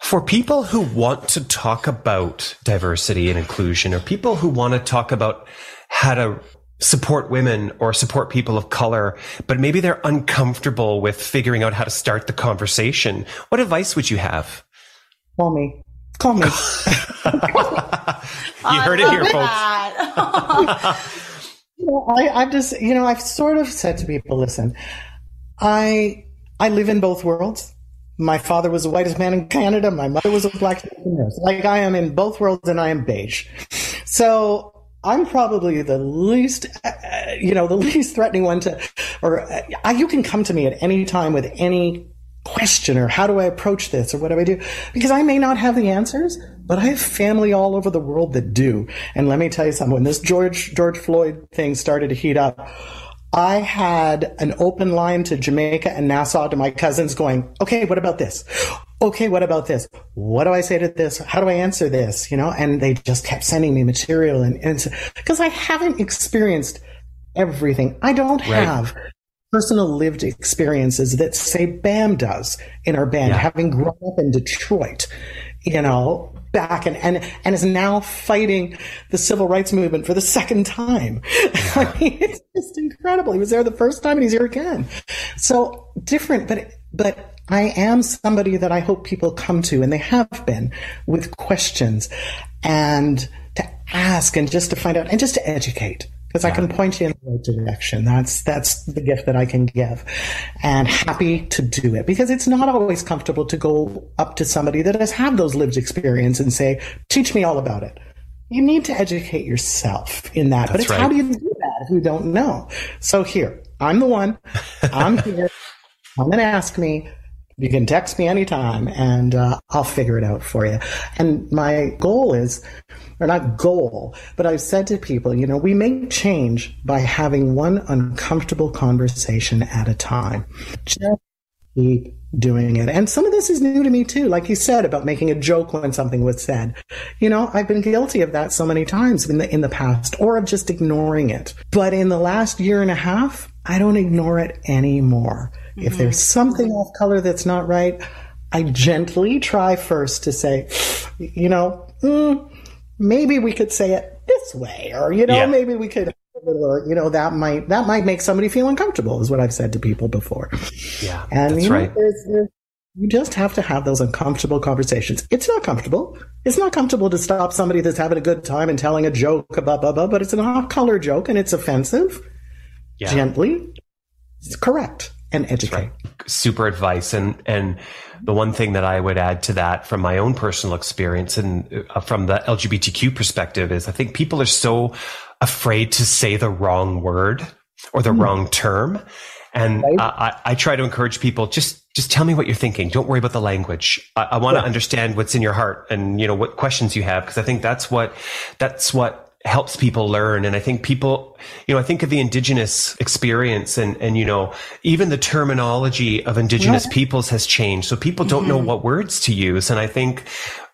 For people who want to talk about diversity and inclusion, or people who want to talk about how to support women or support people of color, but maybe they're uncomfortable with figuring out how to start the conversation. What advice would you have? Call me. Call me. you heard it here, folks. I, I've just, you know, I've sort of said to people, listen, I, I live in both worlds. My father was the whitest man in Canada. My mother was a black nurse. Like I am in both worlds and I am beige. So I'm probably the least, uh, you know, the least threatening one to, or uh, you can come to me at any time with any question or how do I approach this or what do I do? Because I may not have the answers, but I have family all over the world that do. And let me tell you something, when this George, George Floyd thing started to heat up, I had an open line to Jamaica and Nassau to my cousins going, okay, what about this? Okay, what about this? What do I say to this? How do I answer this? You know, and they just kept sending me material and, and because I haven't experienced everything. I don't right. have personal lived experiences that say Bam does in our band, yeah. having grown up in Detroit, you know, back and, and, and is now fighting the civil rights movement for the second time. Yeah. I mean, it's just incredible. He was there the first time and he's here again. So different, but, but I am somebody that I hope people come to and they have been with questions and to ask and just to find out and just to educate because yeah. I can point you in the right direction. That's that's the gift that I can give, and happy to do it because it's not always comfortable to go up to somebody that has had those lived experience and say, "Teach me all about it." You need to educate yourself in that, that's but it's right. how do you do that if you don't know? So here, I'm the one. I'm here. Come and ask me. You can text me anytime, and uh, I'll figure it out for you. And my goal is or not goal, but I've said to people, you know, we make change by having one uncomfortable conversation at a time. Just keep doing it. And some of this is new to me too, like you said about making a joke when something was said. You know, I've been guilty of that so many times in the in the past, or of just ignoring it. But in the last year and a half, I don't ignore it anymore. Mm-hmm. If there's something off color that's not right, I gently try first to say, you know, mm, maybe we could say it this way, or you know, yeah. maybe we could, or you know, that might that might make somebody feel uncomfortable. Is what I've said to people before. Yeah, and that's you know, right. There's, there's, you just have to have those uncomfortable conversations. It's not comfortable. It's not comfortable to stop somebody that's having a good time and telling a joke, blah blah blah. But it's an off-color joke and it's offensive. Yeah. Gently, it's correct and educate. Right. Super advice. And, and the one thing that I would add to that from my own personal experience and uh, from the LGBTQ perspective is I think people are so afraid to say the wrong word or the mm. wrong term. And right. I, I, try to encourage people just just tell me what you're thinking. Don't worry about the language. I, I want to yeah. understand what's in your heart and you know what questions you have because I think that's what that's what helps people learn. And I think people, you know, I think of the indigenous experience and, and, you know, even the terminology of indigenous yeah. peoples has changed. So people don't mm-hmm. know what words to use. And I think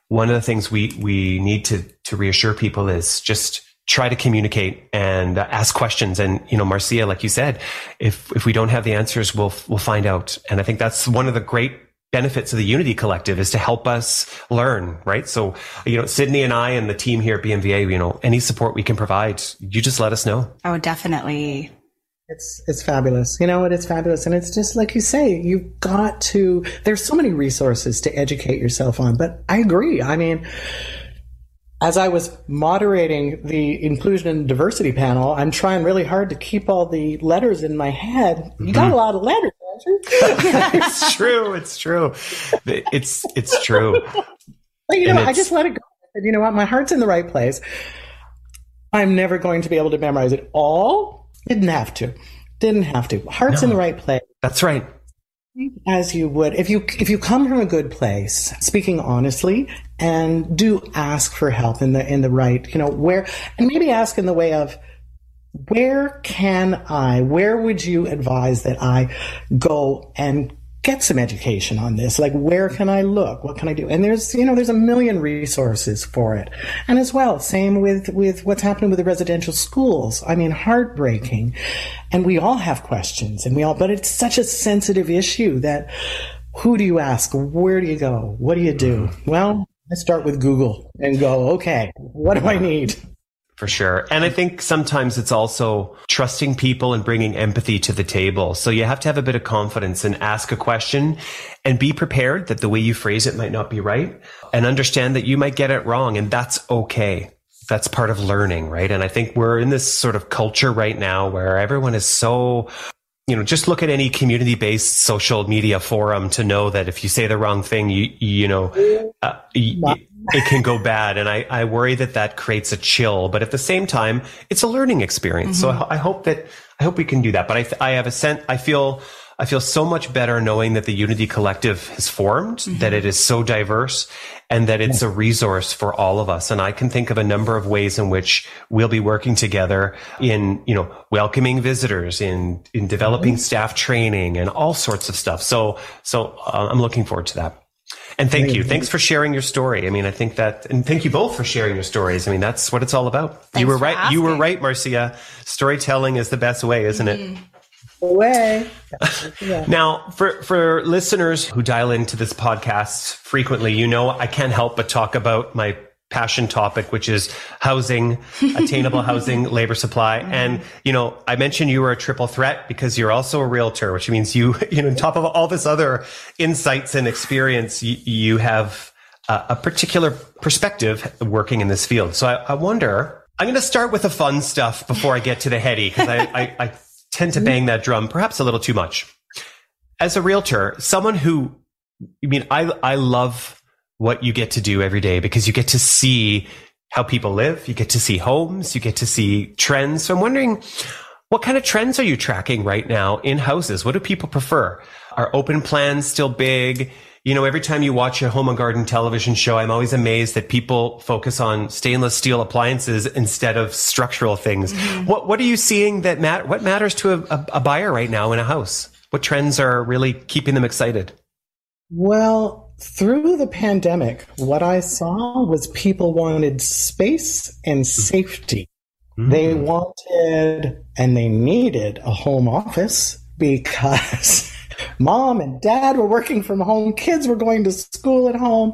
one of the things we, we need to, to reassure people is just, try to communicate and uh, ask questions. And, you know, Marcia, like you said, if, if we don't have the answers, we'll, we'll find out. And I think that's one of the great benefits of the Unity Collective is to help us learn, right? So, you know, Sydney and I and the team here at BMVA, you know, any support we can provide, you just let us know. Oh, definitely. It's it's fabulous. You know what? It's fabulous, and it's just like you say. You've got to. There's so many resources to educate yourself on. But I agree. I mean, as I was moderating the inclusion and diversity panel, I'm trying really hard to keep all the letters in my head. You got mm-hmm. a lot of letters. it's true. It's true. It's it's true. But you know, I just let it go. Said, you know what? My heart's in the right place. I'm never going to be able to memorize it all. Didn't have to. Didn't have to. Heart's no, in the right place. That's right. As you would if you if you come from a good place, speaking honestly, and do ask for help in the in the right, you know, where and maybe ask in the way of where can I, where would you advise that I go and get some education on this? Like, where can I look? What can I do? And there's, you know, there's a million resources for it. And as well, same with, with what's happening with the residential schools. I mean, heartbreaking. And we all have questions and we all, but it's such a sensitive issue that who do you ask? Where do you go? What do you do? Mm-hmm. Well, I start with Google and go, okay, what do I need? For sure. And I think sometimes it's also trusting people and bringing empathy to the table. So you have to have a bit of confidence and ask a question and be prepared that the way you phrase it might not be right and understand that you might get it wrong and that's okay. That's part of learning, right? And I think we're in this sort of culture right now where everyone is so you know, just look at any community based social media forum to know that if you say the wrong thing, you, you know, uh, it can go bad. And I, I worry that that creates a chill, but at the same time, it's a learning experience. Mm-hmm. So I, I, hope that, I hope we can do that. But I, I have a sense, I feel I feel so much better knowing that the Unity Collective has formed, mm-hmm. that it is so diverse and that it's a resource for all of us. And I can think of a number of ways in which we'll be working together in, you know, welcoming visitors, in, in developing mm-hmm. staff training and all sorts of stuff. So, so uh, I'm looking forward to that. And thank you. Thanks for sharing your story. I mean, I think that, and thank you both for sharing your stories. I mean, that's what it's all about. Thanks you were right. Asking. You were right, Marcia. Storytelling is the best way, isn't mm-hmm. it? way. Now, for for listeners who dial into this podcast frequently, you know I can't help but talk about my passion topic, which is housing, attainable housing, labor supply. Mm-hmm. And, you know, I mentioned you were a triple threat because you're also a realtor, which means you, you know, on top of all this other insights and experience, you, you have a, a, particular perspective working in this field. So I, I wonder, I'm going to start with the fun stuff before I get to the heady because I, I, I tend to bang that drum perhaps a little too much. As a realtor, someone who, I mean, I, I love what you get to do every day because you get to see how people live. You get to see homes. You get to see trends. So I'm wondering, what kind of trends are you tracking right now in houses? What do people prefer? Are open plans still big? you know, every time you watch a home and garden television show, I'm always amazed that people focus on stainless steel appliances instead of structural things. Mm-hmm. What What are you seeing that mat- What matters to a, a buyer right now in a house? What trends are really keeping them excited? Well, through the pandemic, what I saw was people wanted space and safety. Mm-hmm. They wanted and they needed a home office because mom and dad were working from home, kids were going to school at home.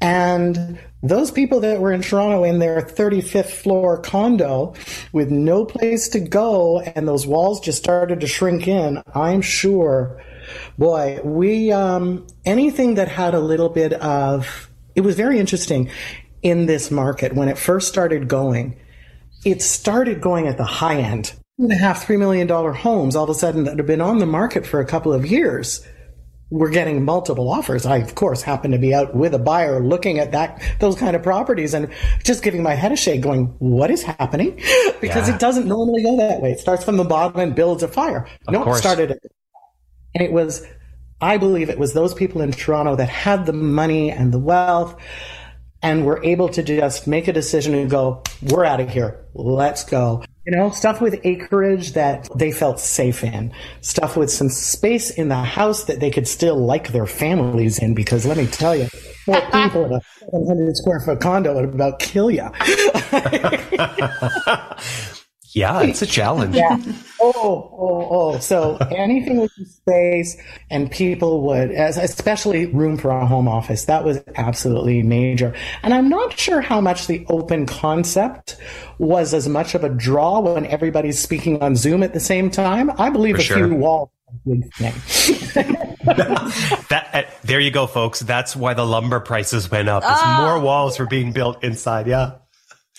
And those people that were in Toronto in their 35th floor condo with no place to go and those walls just started to shrink in, I'm sure, boy, we, um, anything that had a little bit of, it was very interesting in this market when it first started going. It started going at the high end and a half, three million dollar homes all of a sudden that have been on the market for a couple of years we're getting multiple offers. I, of course, happen to be out with a buyer looking at that, those kind of properties and just giving my head a shake going, what is happening? because yeah. it doesn't normally go that way. It starts from the bottom and builds a fire. Of no, it started it. And it was, I believe it was those people in Toronto that had the money and the wealth and were able to just make a decision and go, we're out of here. Let's go. You know, stuff with acreage that they felt safe in, stuff with some space in the house that they could still like their families in. Because let me tell you, four people in a 700 square foot condo would about kill you. Yeah, it's a challenge. yeah. Oh, oh, oh. So anything with space and people would, as especially room for a home office, that was absolutely major. And I'm not sure how much the open concept was as much of a draw when everybody's speaking on Zoom at the same time. I believe for a sure. few walls that, uh, there you go, folks. That's why the lumber prices went up. Oh. More walls were being built inside. Yeah.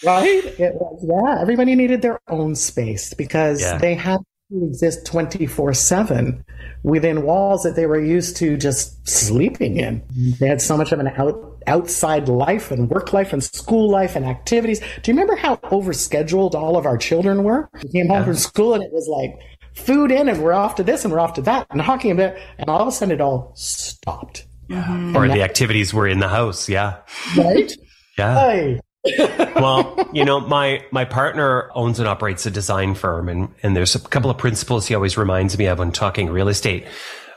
Right? It was, yeah. Everybody needed their own space because yeah. they had to exist 24 7 within walls that they were used to just sleeping in. They had so much of an out, outside life and work life and school life and activities. Do you remember how overscheduled all of our children were? We came home yeah. from school and it was like food in and we're off to this and we're off to that and hockey and bit. And all of a sudden it all stopped. Mm-hmm. Or the activities were in the house. Yeah. Right? Yeah. Hey well, you know, my my partner owns and operates a design firm, and and there's a couple of principles he always reminds me of when talking real estate.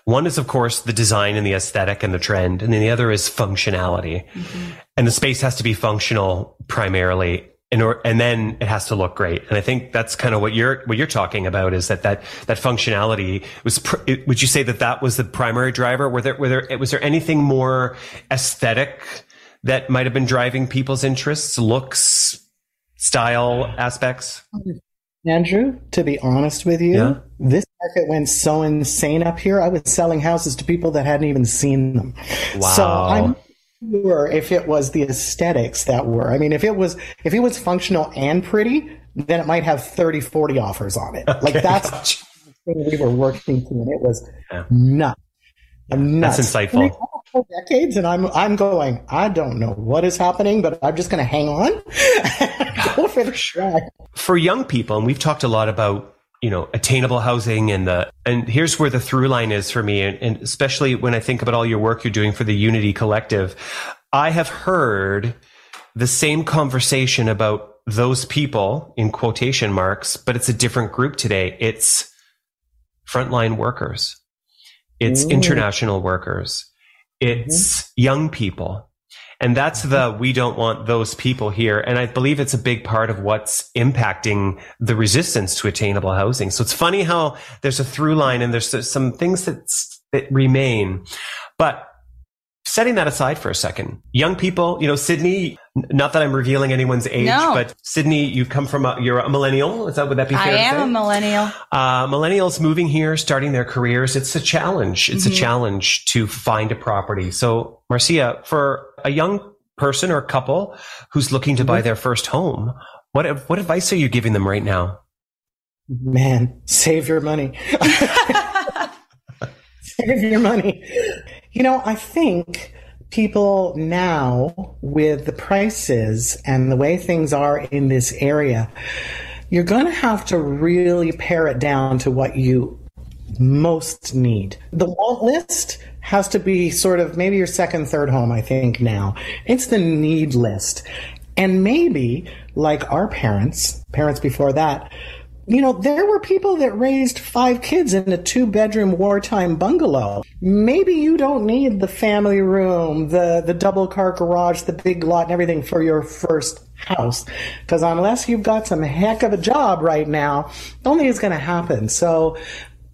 One is, of course, the design and the aesthetic and the trend, and then the other is functionality. Mm-hmm. And the space has to be functional primarily, and or, and then it has to look great. And I think that's kind of what you're what you're talking about is that that that functionality was. Pr- would you say that that was the primary driver? Were there were there was there anything more aesthetic? That might have been driving people's interests, looks, style aspects? Andrew, to be honest with you, yeah. this market went so insane up here. I was selling houses to people that hadn't even seen them. Wow. So I'm sure if it was the aesthetics that were, I mean, if it was, if it was functional and pretty, then it might have 30, 40 offers on it. Okay, like that's gotcha. the thing we were working through, and it was yeah. nuts. nuts. That's insightful decades, and I'm I'm going. I don't know what is happening, but I'm just going to hang on. Go for the track. For young people, and we've talked a lot about you know, attainable housing and the, and here's where the through line is for me. And, and especially when I think about all your work you're doing for the Unity Collective, I have heard the same conversation about those people in quotation marks, but it's a different group today. It's frontline workers. It's Ooh. international workers. It's mm-hmm. young people. And that's the, we don't want those people here. And I believe it's a big part of what's impacting the resistance to attainable housing. So it's funny how there's a through line and there's some things that, that remain. But setting that aside for a second, young people, you know, Sydney, not that I'm revealing anyone's age, no. but Sydney, you come from a, you're a millennial. Is that, would that be fair I am a millennial. Uh, millennials moving here, starting their careers. It's a challenge. It's mm-hmm. a challenge to find a property. So Marcia, for a young person or couple who's looking to buy mm-hmm. their first home, what, what advice are you giving them right now? Man, save your money. save your money. You know, I think people now, with the prices and the way things are in this area, you're going to have to really pare it down to what you most need. The want list has to be sort of maybe your second, third home, I think now. It's the need list. And maybe, like our parents, parents before that, you know, there were people that raised five kids in a two bedroom wartime bungalow. Maybe you don't need the family room, the, the double car garage, the big lot and everything for your first house. Because unless you've got some heck of a job right now, only is going to happen. So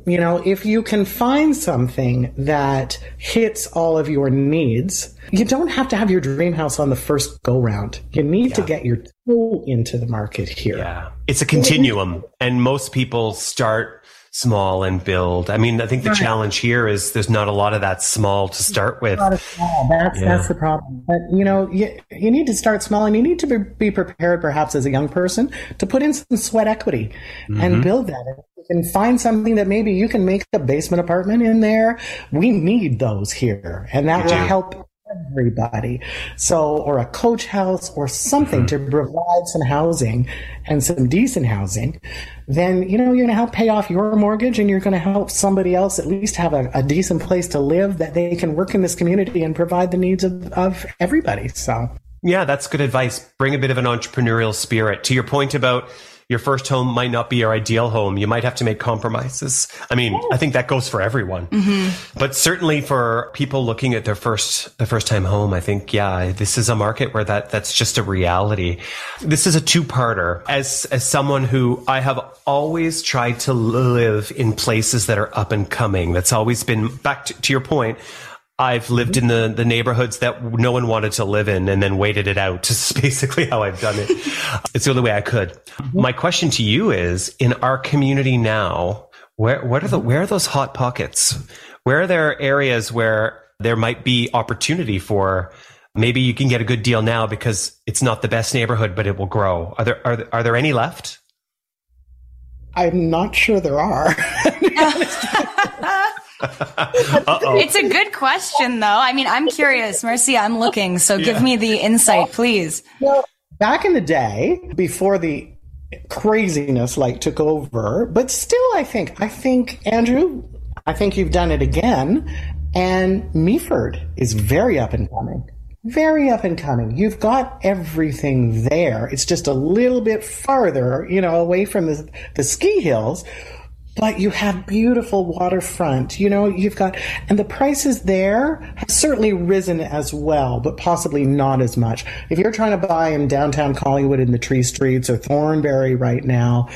you know, if you can find something that hits all of your needs, you don't have to have your dream house on the first go round. You need yeah. to get your toe into the market here. Yeah. It's a continuum and most people start small and build. I mean, I think the right. challenge here is there's not a lot of that small to start with. Small. That's yeah. that's the problem. But you know, you, you need to start small, and you need to be, be prepared, perhaps as a young person, to put in some sweat equity mm-hmm. and build that. Can find something that maybe you can make a basement apartment in there. We need those here, and that will help everybody. So, or a coach house or something mm-hmm. to provide some housing and some decent housing, then, you know, you're going to help pay off your mortgage and you're going to help somebody else at least have a, a, decent place to live that they can work in this community and provide the needs of, of everybody. So, yeah, that's good advice. Bring a bit of an entrepreneurial spirit. To your point about your first home might not be your ideal home. You might have to make compromises. I mean, I think that goes for everyone, mm-hmm. but certainly for people looking at their first, their first time home, I think, yeah, this is a market where that, that's just a reality. This is a two parter. As, as someone who I have always tried to live in places that are up and coming, that's always been back to, to your point. I've lived in the, the neighborhoods that no one wanted to live in and then waited it out. This is basically how I've done it. it's the only way I could. Mm-hmm. My question to you is in our community now, where, what are the, where are those hot pockets? Where are there areas where there might be opportunity for maybe you can get a good deal now because it's not the best neighborhood, but it will grow? Are there, are, are there any left? I'm not sure there are. it's a good question, though. I mean, I'm curious. Marcia, I'm looking. So yeah. give me the insight, please. Well, back in the day, before the craziness like took over, but still, I think, I think, Andrew, I think you've done it again. And Meaford is very up and coming. Very up and coming. You've got everything there. It's just a little bit farther, you know, away from the, the ski hills but you have beautiful waterfront. You know, you've got, and the prices there have certainly risen as well, but possibly not as much. If you're trying to buy in downtown Collingwood in the Tree Streets or Thornbury right now,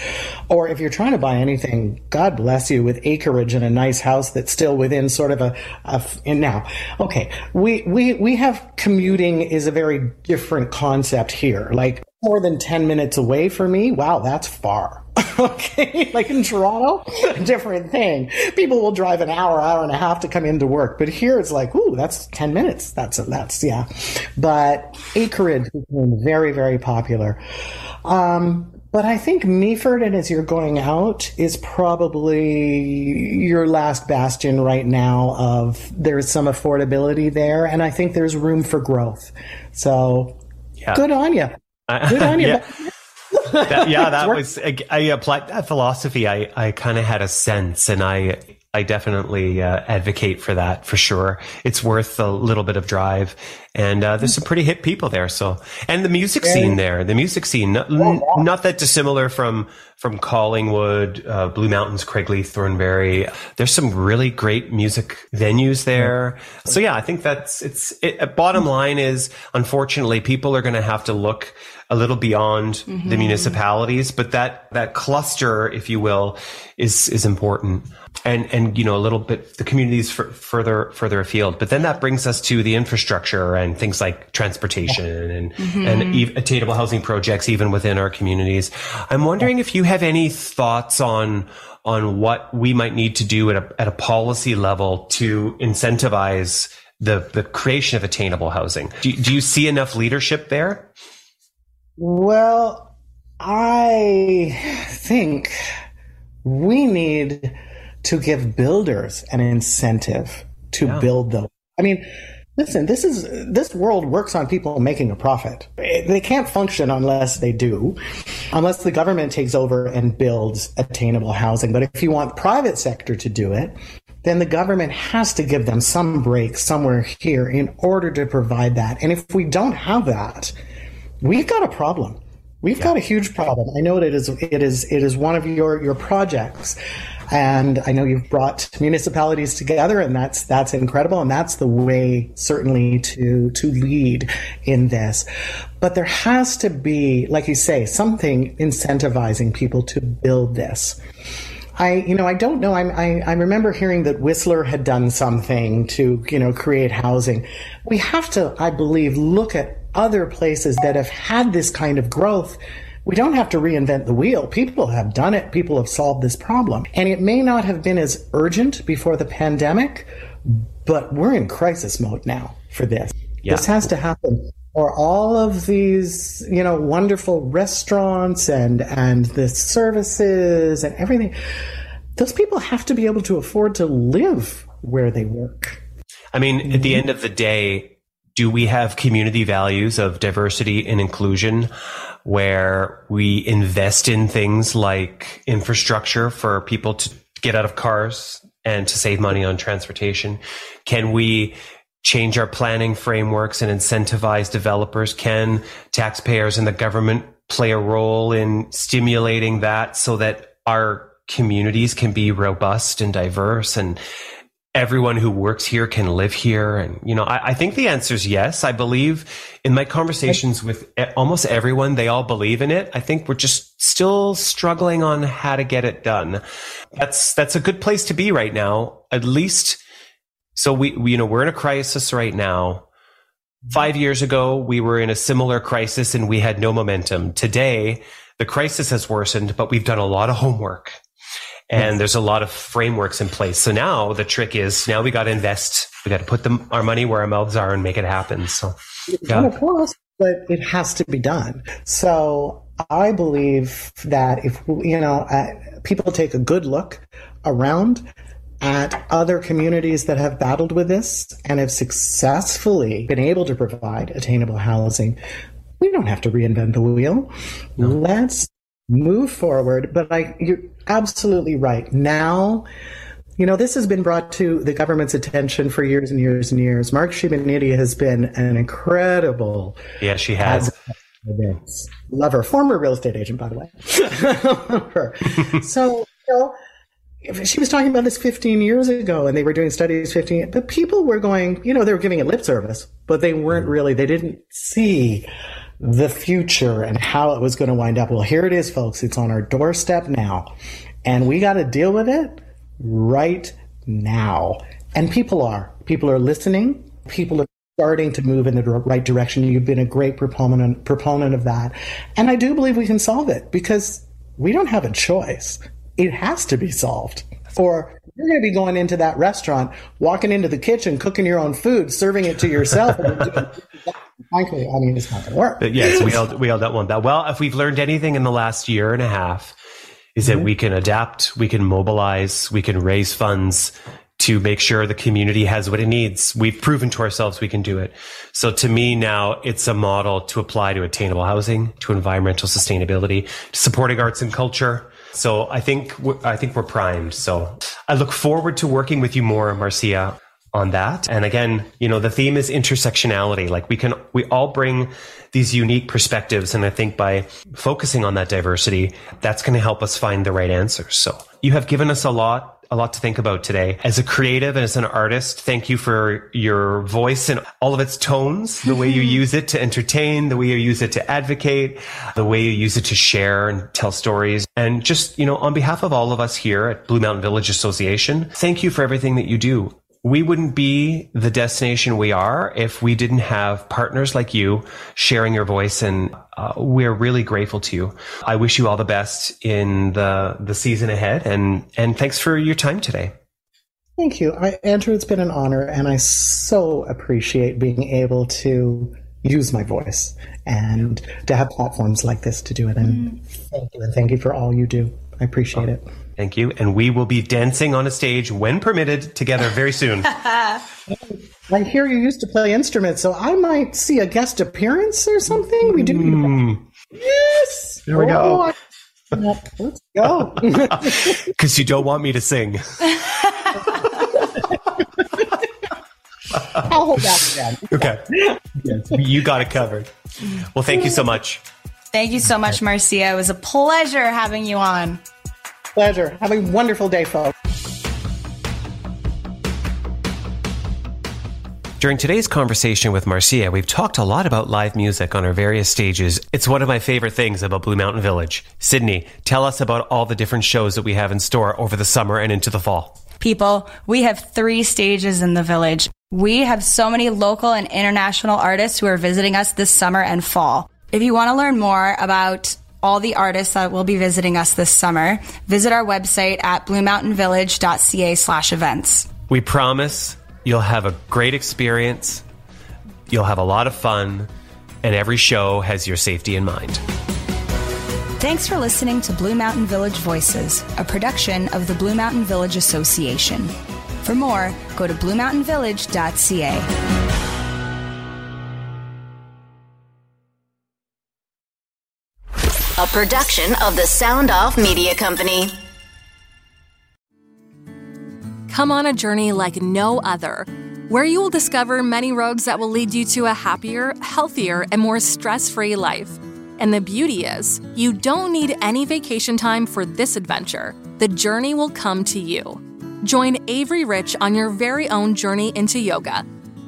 or if you're trying to buy anything, God bless you, with acreage and a nice house that's still within sort of a, a and now, okay, we, we, we have commuting is a very different concept here. Like more than 10 minutes away for me. Wow, that's far. okay, like in Toronto, different thing. People will drive an hour, hour and a half to come into work, but here it's like, ooh, that's ten minutes. That's that's yeah. But acreage became very very popular. Um, but I think Meaford, and as you're going out, is probably your last bastion right now of there's some affordability there, and I think there's room for growth. So yeah. good on you. Good on you. yeah. That, yeah, that was I, I applied that philosophy. I I kind of had a sense, and I I definitely uh, advocate for that for sure. It's worth a little bit of drive, and uh, there's some pretty hip people there. So, and the music scene there, the music scene, not, not that dissimilar from from Collingwood, uh, Blue Mountains, Craigleith, Thornbury. There's some really great music venues there. So yeah, I think that's it's. It, bottom line is, unfortunately, people are going to have to look a little beyond mm-hmm. the municipalities, but that that cluster, if you will, is is important. And and you know a little bit the communities f- further further afield. But then that brings us to the infrastructure and things like transportation and mm-hmm. and e- attainable housing projects even within our communities. I'm wondering if you have any thoughts on on what we might need to do at a, at a policy level to incentivize the the creation of attainable housing. Do, do you see enough leadership there well i think we need to give builders an incentive to yeah. build those. I mean, listen, this is this world works on people making a profit. They can't function unless they do, unless the government takes over and builds attainable housing. But if you want private sector to do it, then the government has to give them some break somewhere here in order to provide that. And if we don't have that, we've got a problem. We've yeah. got a huge problem. I know it is it is it is one of your your projects. And I know you've brought municipalities together and that's that's incredible and that's the way certainly to to lead in this. But there has to be, like you say, something incentivizing people to build this. I, you know, I don't know. I, I, I remember hearing that Whistler had done something to, you know, create housing. We have to, I believe, look at other places that have had this kind of growth we don't have to reinvent the wheel. People have done it. People have solved this problem. And it may not have been as urgent before the pandemic, but we're in crisis mode now for this. Yeah. This has to happen. Or all of these, you know, wonderful restaurants and and the services and everything. Those people have to be able to afford to live where they work. I mean, at the mm-hmm. end of the day, do we have community values of diversity and inclusion? where we invest in things like infrastructure for people to get out of cars and to save money on transportation? Can we change our planning frameworks and incentivize developers? Can taxpayers and the government play a role in stimulating that so that our communities can be robust and diverse and everyone who works here can live here? And, you know, I, I, think the answer is yes. I believe in my conversations with almost everyone, they all believe in it. I think we're just still struggling on how to get it done. That's, that's a good place to be right now. At least, so we, we you know, we're in a crisis right now. Five mm-hmm. years ago, we were in a similar crisis and we had no momentum. Today, the crisis has worsened, but we've done a lot of homework and there's a lot of frameworks in place. So now the trick is now we got to invest. We got to put them, our money where our mouths are and make it happen. So, yeah. of course, but it has to be done. So I believe that if you know uh, people take a good look around at other communities that have battled with this and have successfully been able to provide attainable housing, we don't have to reinvent the wheel. No. Let's move forward. But I, you're absolutely right. Now, you know, this has been brought to the government's attention for years and years and years. Mark Shibaniti has been an incredible. Yeah, she has. Love her. Former real estate agent, by the way. so, you know, she was talking about this 15 years ago and they were doing studies 15 but people were going you know they were giving it lip service but they weren't really they didn't see the future and how it was going to wind up. Well, here it is, folks. It's on our doorstep now. And we got to deal with it right now. And people are. People are listening. People are starting to move in the right direction. You've been a great proponent proponent of that. And I do believe we can solve it because we don't have a choice. It has to be solved. Or you're going to be going into that restaurant, walking into the kitchen, cooking your own food, serving it to yourself. Frankly, I mean, it's not going to work. But yes, we all, we all don't want that. Well, if we've learned anything in the last year and a half, is that mm-hmm. we can adapt, we can mobilize, we can raise funds to make sure the community has what it needs. We've proven to ourselves we can do it. So to me now, it's a model to apply to attainable housing, to environmental sustainability, to supporting arts and culture. So I think I think we're primed. So I look forward to working with you more, Marcia, on that. And again, you know, the theme is intersectionality. Like we can, we all bring these unique perspectives. And I think by focusing on that diversity, that's going to help us find the right answers. So you have given us a lot a lot to think about today. As a creative and as an artist, thank you for your voice and all of its tones, the way you use it to entertain, the way you use it to advocate, the way you use it to share and tell stories. And just, you know, on behalf of all of us here at Blue Mountain Village Association, thank you for everything that you do we wouldn't be the destination we are if we didn't have partners like you sharing your voice and uh, we're really grateful to you. I wish you all the best in the the season ahead and and thanks for your time today. Thank you. I, Andrew, it's been an honor and I so appreciate being able to use my voice and to have platforms like this to do it and mm. thank you and thank you for all you do. I appreciate it. Thank you. And we will be dancing on a stage when permitted together very soon. I hear you used to play instruments, so I might see a guest appearance or something. We do. Mm. Yes. There we oh, go. Let's go. Because you don't want me to sing. I'll hold that again. Okay. Yes. You got it covered. Well, thank you so much. Thank you so much, Marcia. It was a pleasure having you on. Pleasure. Have a wonderful day, folks. During today's conversation with Marcia, we've talked a lot about live music on our various stages. It's one of my favorite things about Blue Mountain Village. Sydney, tell us about all the different shows that we have in store over the summer and into the fall. People, we have three stages in the village. We have so many local and international artists who are visiting us this summer and fall. If you want to learn more about all the artists that will be visiting us this summer, visit our website at bluemountainvillage.ca slash events. We promise you'll have a great experience, you'll have a lot of fun, and every show has your safety in mind. Thanks for listening to Blue Mountain Village Voices, a production of the Blue Mountain Village Association. For more, go to bluemountainvillage.ca. a production of the Sound Off Media Company. Come on a journey like no other, where you will discover many roads that will lead you to a happier, healthier, and more stress free life. And the beauty is, you don't need any vacation time for this adventure. The journey will come to you. Join Avery Rich on your very own journey into yoga